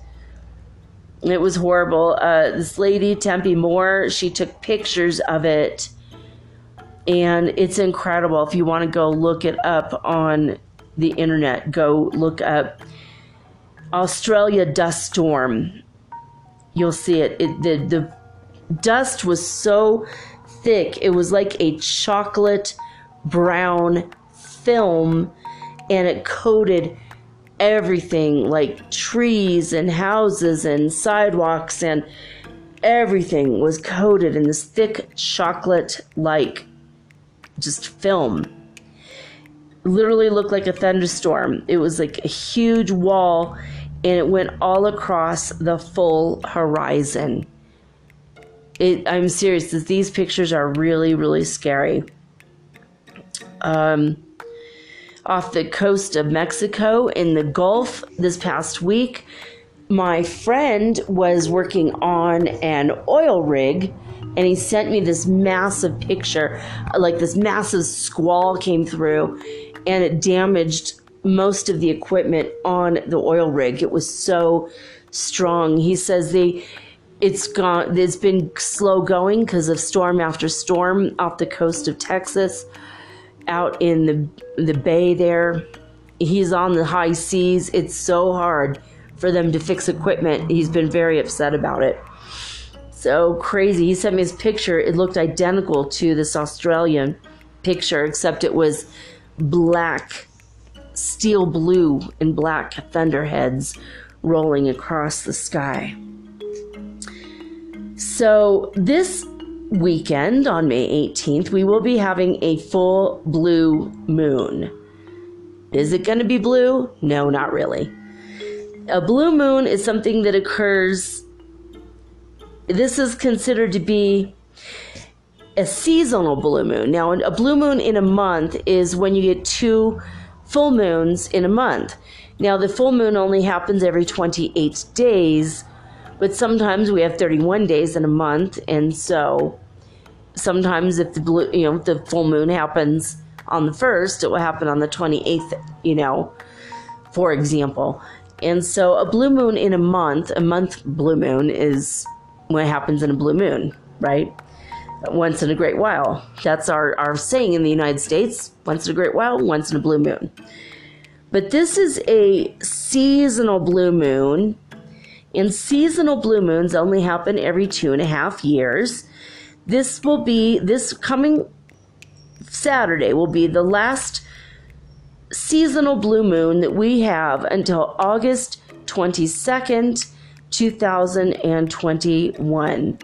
It was horrible. Uh, this lady, Tempe Moore, she took pictures of it. And it's incredible. If you want to go look it up on the internet, go look up Australia dust storm. You'll see it. it the, the dust was so thick, it was like a chocolate brown film and it coated everything like trees and houses and sidewalks and everything was coated in this thick chocolate like just film. Literally looked like a thunderstorm. It was like a huge wall and it went all across the full horizon. It, i'm serious these pictures are really really scary um, off the coast of Mexico in the Gulf this past week. My friend was working on an oil rig and he sent me this massive picture like this massive squall came through and it damaged most of the equipment on the oil rig. It was so strong. He says they it's gone it's been slow going because of storm after storm off the coast of Texas out in the the bay there. He's on the high seas. It's so hard for them to fix equipment. He's been very upset about it. So crazy. He sent me his picture. It looked identical to this Australian picture, except it was black, steel blue, and black thunderheads rolling across the sky. So this weekend on May 18th, we will be having a full blue moon. Is it going to be blue? No, not really. A blue moon is something that occurs, this is considered to be a seasonal blue moon. Now, a blue moon in a month is when you get two full moons in a month. Now, the full moon only happens every 28 days, but sometimes we have 31 days in a month, and so sometimes if the blue, you know, the full moon happens on the first, it will happen on the 28th, you know, for example. And so a blue moon in a month, a month blue moon is what happens in a blue moon, right? Once in a great while. That's our, our saying in the United States once in a great while, once in a blue moon. But this is a seasonal blue moon, and seasonal blue moons only happen every two and a half years. This will be, this coming Saturday will be the last seasonal blue moon that we have until August 22nd, 2021.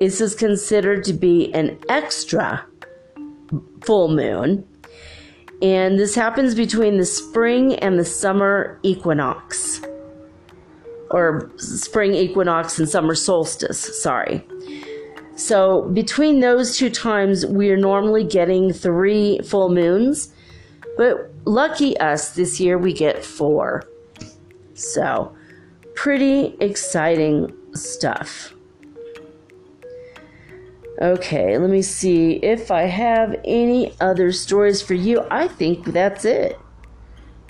This is considered to be an extra full moon. And this happens between the spring and the summer equinox. Or spring equinox and summer solstice, sorry. So between those two times, we are normally getting three full moons, but lucky us, this year we get four. So pretty exciting stuff. Okay, let me see if I have any other stories for you. I think that's it.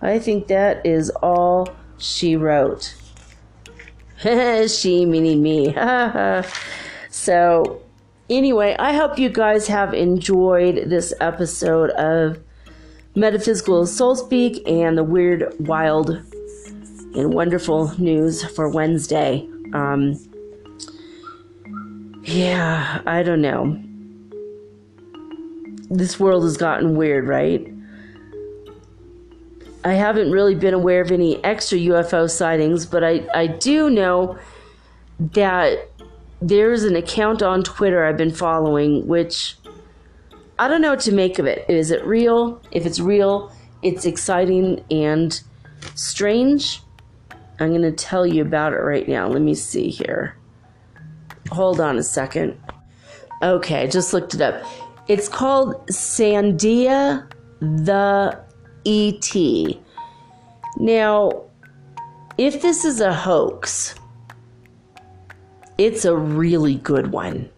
I think that is all she wrote. she, meaning me. So, anyway, I hope you guys have enjoyed this episode of Metaphysical Soul Speak and the weird, wild, and wonderful news for Wednesday. Um, yeah, I don't know. This world has gotten weird, right? I haven't really been aware of any extra UFO sightings, but I, I do know that there's an account on Twitter I've been following, which I don't know what to make of it. Is it real? If it's real, it's exciting and strange. I'm going to tell you about it right now. Let me see here. Hold on a second. Okay, I just looked it up. It's called Sandia the ET. Now, if this is a hoax, It's a really good one.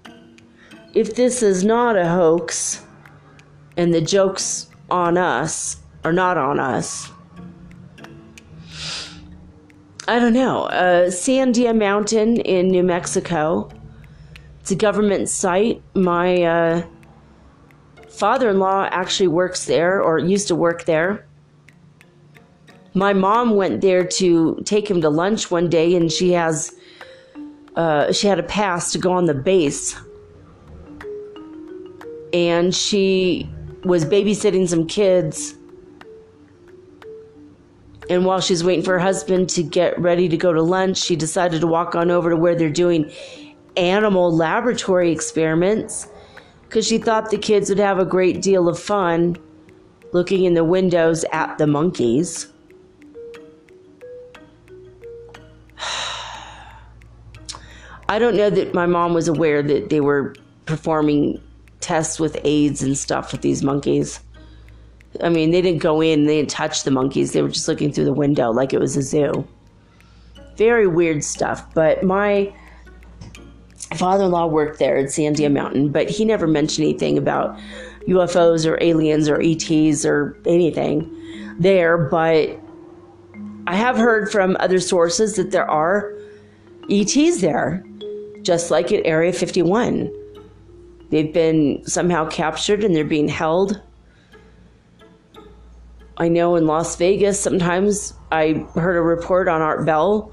If this is not a hoax and the joke's on us are not on us, I don't know. Uh, Sandia Mountain in New Mexico. It's a government site. My uh, father in law actually works there or used to work there. My mom went there to take him to lunch one day and she has uh, she had a pass to go on the base. And she was babysitting some kids. And while she's waiting for her husband to get ready to go to lunch she decided to walk on over to where they're doing animal laboratory experiments because she thought the kids would have a great deal of fun looking in the windows at the monkeys I don't know that my mom was aware that they were performing tests with AIDS and stuff with these monkeys. I mean, they didn't go in, they didn't touch the monkeys, they were just looking through the window like it was a zoo. Very weird stuff. But my father in law worked there at Sandia Mountain, but he never mentioned anything about UFOs or aliens or ETs or anything there. But I have heard from other sources that there are ETs there just like at Area 51. They've been somehow captured and they're being held. I know in Las Vegas, sometimes I heard a report on Art Bell.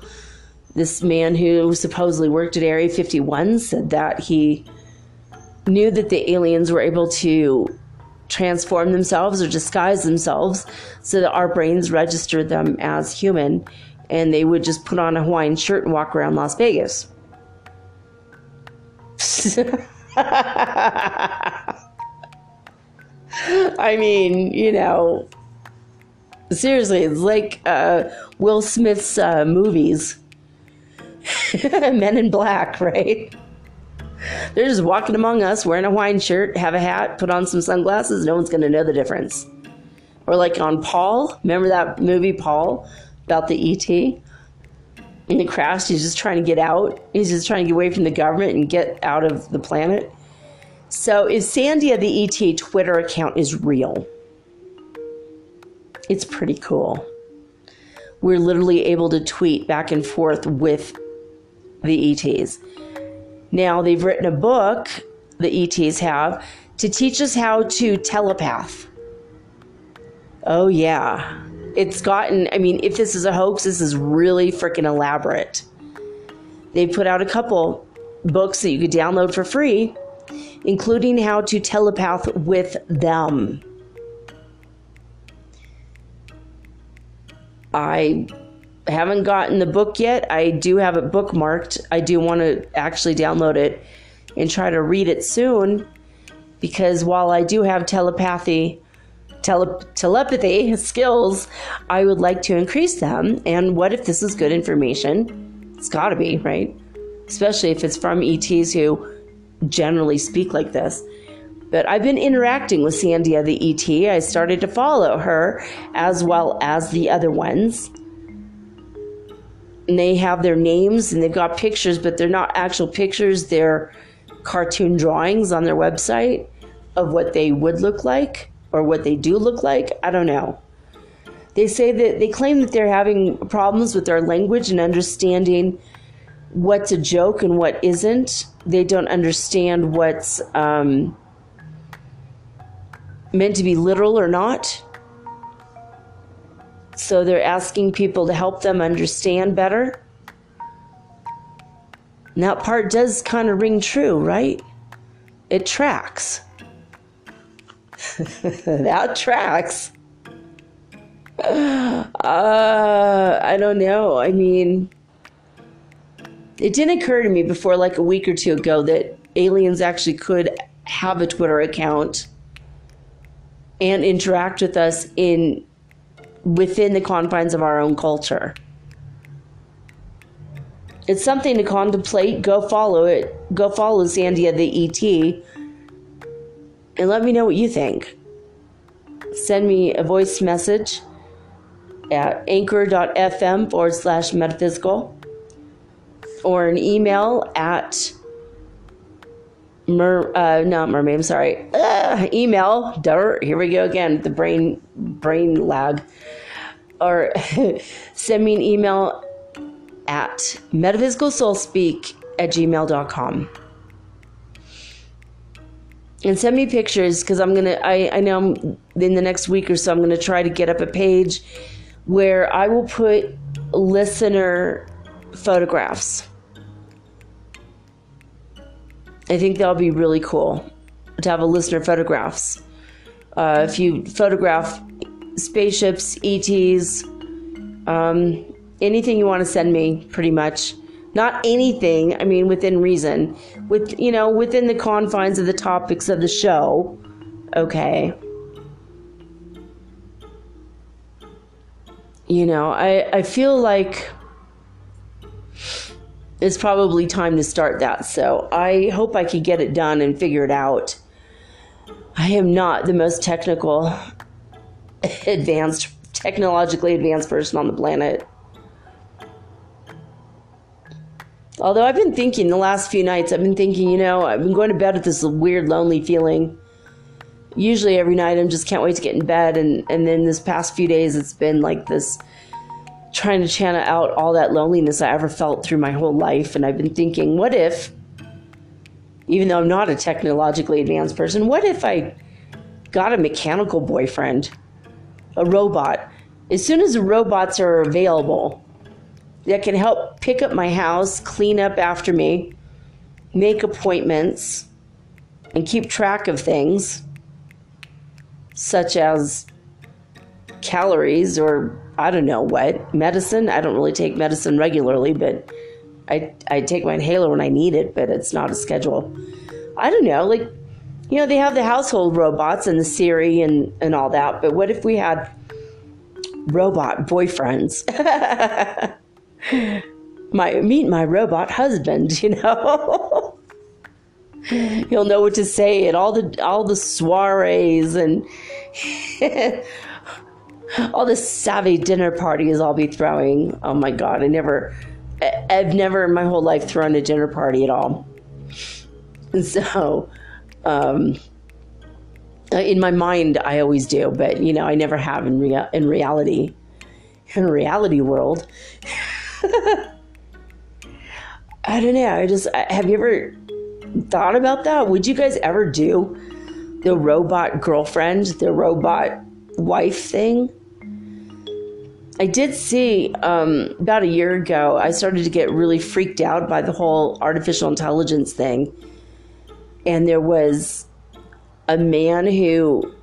This man who supposedly worked at Area 51 said that he knew that the aliens were able to transform themselves or disguise themselves so that our brains registered them as human and they would just put on a Hawaiian shirt and walk around Las Vegas. I mean, you know, seriously, it's like uh, Will Smith's uh, movies, Men in Black, right? They're just walking among us, wearing a Hawaiian shirt, have a hat, put on some sunglasses. No one's going to know the difference. Or like on Paul, remember that movie Paul about the ET? In the crash. He's just trying to get out. He's just trying to get away from the government and get out of the planet. So, is Sandia the ETA Twitter account is real? It's pretty cool. We're literally able to tweet back and forth with the ETs. Now, they've written a book, the ETs have, to teach us how to telepath. Oh, yeah it's gotten, I mean, if this is a hoax, this is really freaking elaborate. They put out a couple books that you could download for free, including how to telepath with them. I haven't gotten the book yet. I do have it bookmarked. I do want to actually download it and try to read it soon because while I do have telepathy tele- telepathy skills, I would like to increase them. And what if this is good information? It's got to be, right? Especially if it's from ETs who generally speak like this. But I've been interacting with Sandia the ET. I started to follow her as well as the other ones. And they have their names and they've got pictures, but they're not actual pictures. They're cartoon drawings on their website of what they would look like or what they do look like. I don't know. They say that they claim that they're having problems with their language and understanding what's a joke and what isn't. They don't understand what's um, meant to be literal or not. So they're asking people to help them understand better. And that part does kind of ring true, right? It tracks. that tracks. Uh, I don't know. I mean, it didn't occur to me before like a week or two ago that aliens actually could have a Twitter account and interact with us in within the confines of our own culture. It's something to contemplate. Go follow it. Go follow Sandia the ET and let me know what you think. Send me a voice message at anchor.fm forward slash metaphysical or an email at mer, uh, not mermaid, I'm sorry, uh, email, dirt, here we go again, the brain, brain lag, or send me an email at metaphysicalsoulspeak at gmail.com and send me pictures because I'm gonna. I I know I'm, in the next week or so I'm gonna try to get up a page where I will put listener photographs. I think that'll be really cool to have a listener photographs. Uh, if you photograph spaceships, ETs, um, anything you want to send me, pretty much not anything i mean within reason. With you know within the confines of the topics of the show. Okay. You know i i feel like it's probably time to start that. So i hope i could get it done and figure it out. I am not the most technical advanced technologically advanced person on the planet Although I've been thinking the last few nights, I've been thinking, you know, I've been going to bed with this weird, lonely feeling. Usually every night I'm just can't wait to get in bed. And, and then this past few days, it's been like this trying to channel out all that loneliness I ever felt through my whole life. And I've been thinking, what if, even though I'm not a technologically advanced person, what if I got a mechanical boyfriend, a robot? As soon as the robots are available, that can help pick up my house, clean up after me, make appointments, and keep track of things such as calories or I don't know what, medicine. I don't really take medicine regularly, but I, I take my inhaler when I need it, but it's not a schedule. I don't know, like, you know, they have the household robots and the Siri and, and all that, but what if we had robot boyfriends? my meet my robot husband, you know. He'll know what to say at all the all the soirees and all the savvy dinner parties I'll be throwing. Oh my god, I never I've never in my whole life thrown a dinner party at all. So um, in my mind I always do, but you know, I never have in rea- in reality. In reality world. I don't know. I just have you ever thought about that? Would you guys ever do the robot girlfriend, the robot wife thing? I did see um, about a year ago, I started to get really freaked out by the whole artificial intelligence thing. And there was a man who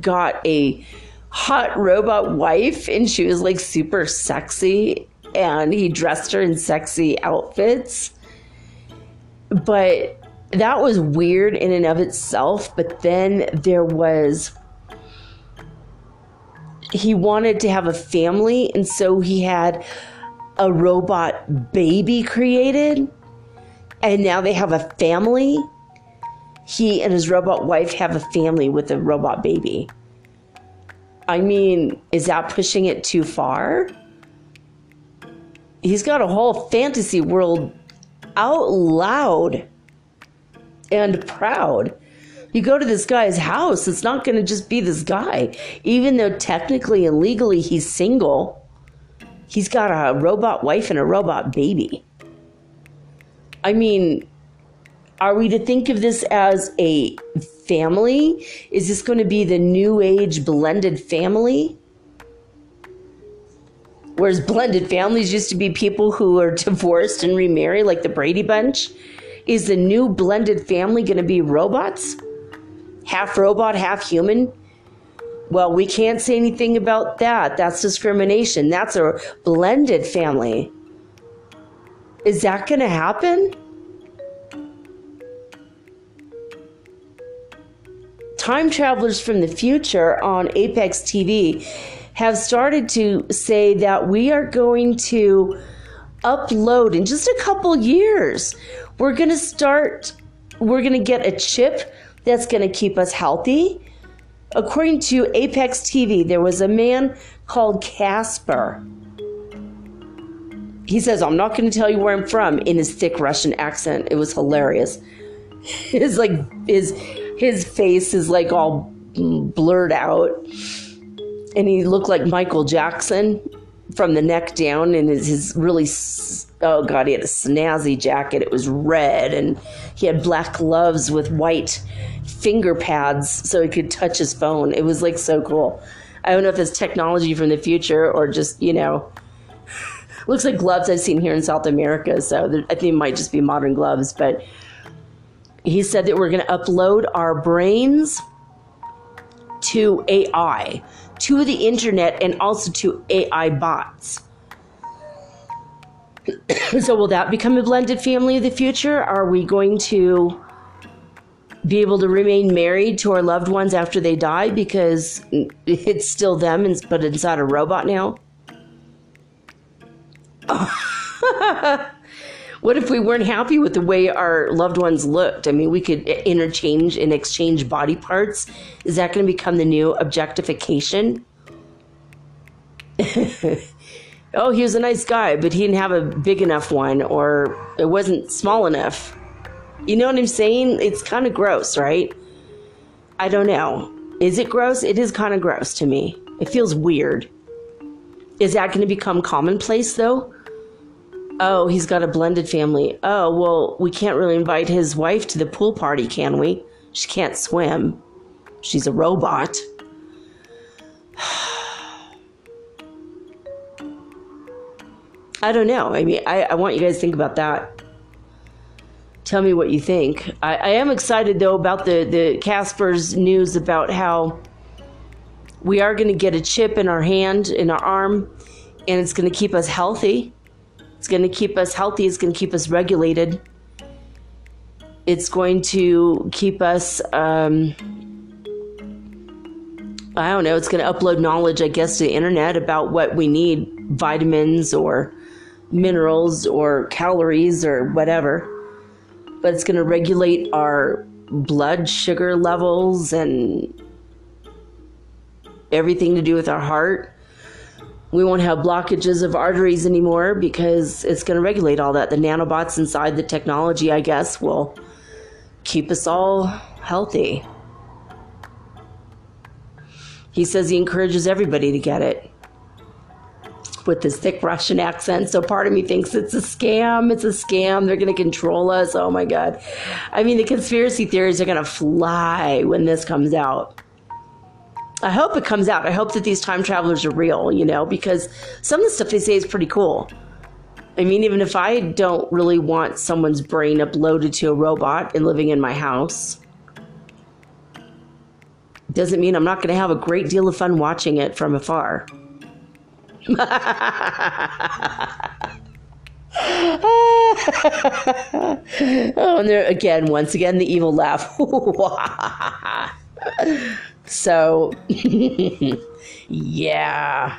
got a hot robot wife, and she was like super sexy and he dressed her in sexy outfits. But that was weird in and of itself. But then there was, he wanted to have a family, and so he had a robot baby created, and now they have a family. He and his robot wife have a family with a robot baby. I mean, is that pushing it too far? He's got a whole fantasy world out loud and proud. You go to this guy's house, it's not going to just be this guy. Even though technically and legally he's single, he's got a robot wife and a robot baby. I mean, are we to think of this as a family? Is this going to be the new age blended family? Whereas blended families used to be people who are divorced and remarry, like the Brady Bunch. Is the new blended family going to be robots? Half robot, half human? Well, we can't say anything about that. That's discrimination. That's a blended family. Is that going to happen? Time travelers from the future on Apex TV have started to say that we are going to upload in just a couple years. We're going to start, we're going to get a chip that's going to keep us healthy. According to Apex TV, there was a man called Casper. he says, I'm not going to tell you where I'm from in his thick Russian accent. It was hilarious. His like his his face is like all blurred out, and he looked like Michael Jackson from the neck down, and his, his really oh god, he had a snazzy jacket. It was red, and he had black gloves with white finger pads so he could touch his phone. It was like so cool. I don't know if it's technology from the future or just you know looks like gloves I've seen here in South America. So I think it might just be modern gloves. But he said that we're going to upload our brains to AI, to the internet, and also to AI bots. so will that become a blended family of the future? Are we going to be able to remain married to our loved ones after they die because it's still them, but inside a robot now? what if we weren't happy with the way our loved ones looked? I mean, we could interchange and exchange body parts. Is that going to become the new objectification? oh, he was a nice guy, but he didn't have a big enough one, or it wasn't small enough. You know what I'm saying? It's kind of gross, right? I don't know. Is it gross? It is kind of gross to me. It feels weird. Is that going to become commonplace, though? Oh, he's got a blended family. Oh, well, we can't really invite his wife to the pool party, can we? She can't swim. She's a robot. I don't know. I mean, I, I want you guys to think about that. Tell me what you think. I, I am excited, though, about the, the Casper's news about how we are going to get a chip in our hand, in our arm, and it's going to keep us healthy it's going to keep us healthy. It's going to keep us regulated. It's going to keep us, um, I don't know, it's going to upload knowledge, I guess, to the internet about what we need vitamins or minerals or calories or whatever. But it's going to regulate our blood sugar levels and everything to do with our heart we won't have blockages of arteries anymore because it's going to regulate all that. The nanobots inside the technology, I guess, will keep us all healthy. He says he encourages everybody to get it with this thick Russian accent. So part of me thinks it's a scam. It's a scam. They're going to control us. Oh my God. I mean, the conspiracy theories are going to fly when this comes out. I hope it comes out. I hope that these time travelers are real, you know, because some of the stuff they say is pretty cool. I mean, even if I don't really want someone's brain uploaded to a robot and living in my house, doesn't mean I'm not going to have a great deal of fun watching it from afar. oh, and there again, once again, the evil laugh. So, yeah.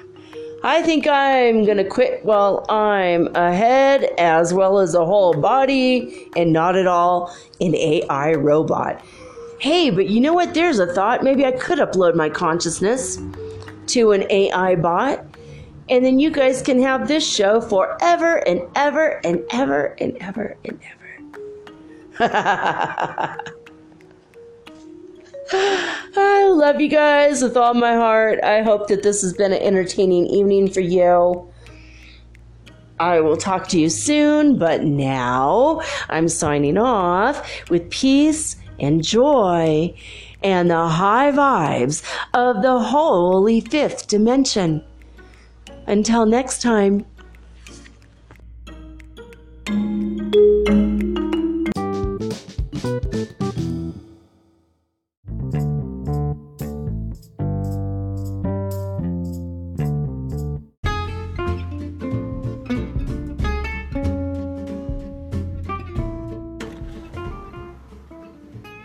I think I'm gonna quit while I'm ahead, as well as a whole body, and not at all an AI robot. Hey, but you know what? There's a thought. Maybe I could upload my consciousness to an AI bot, and then you guys can have this show forever and ever and ever and ever and ever. I love you guys with all my heart. I hope that this has been an entertaining evening for you. I will talk to you soon, but now I'm signing off with peace and joy and the high vibes of the holy fifth dimension. Until next time.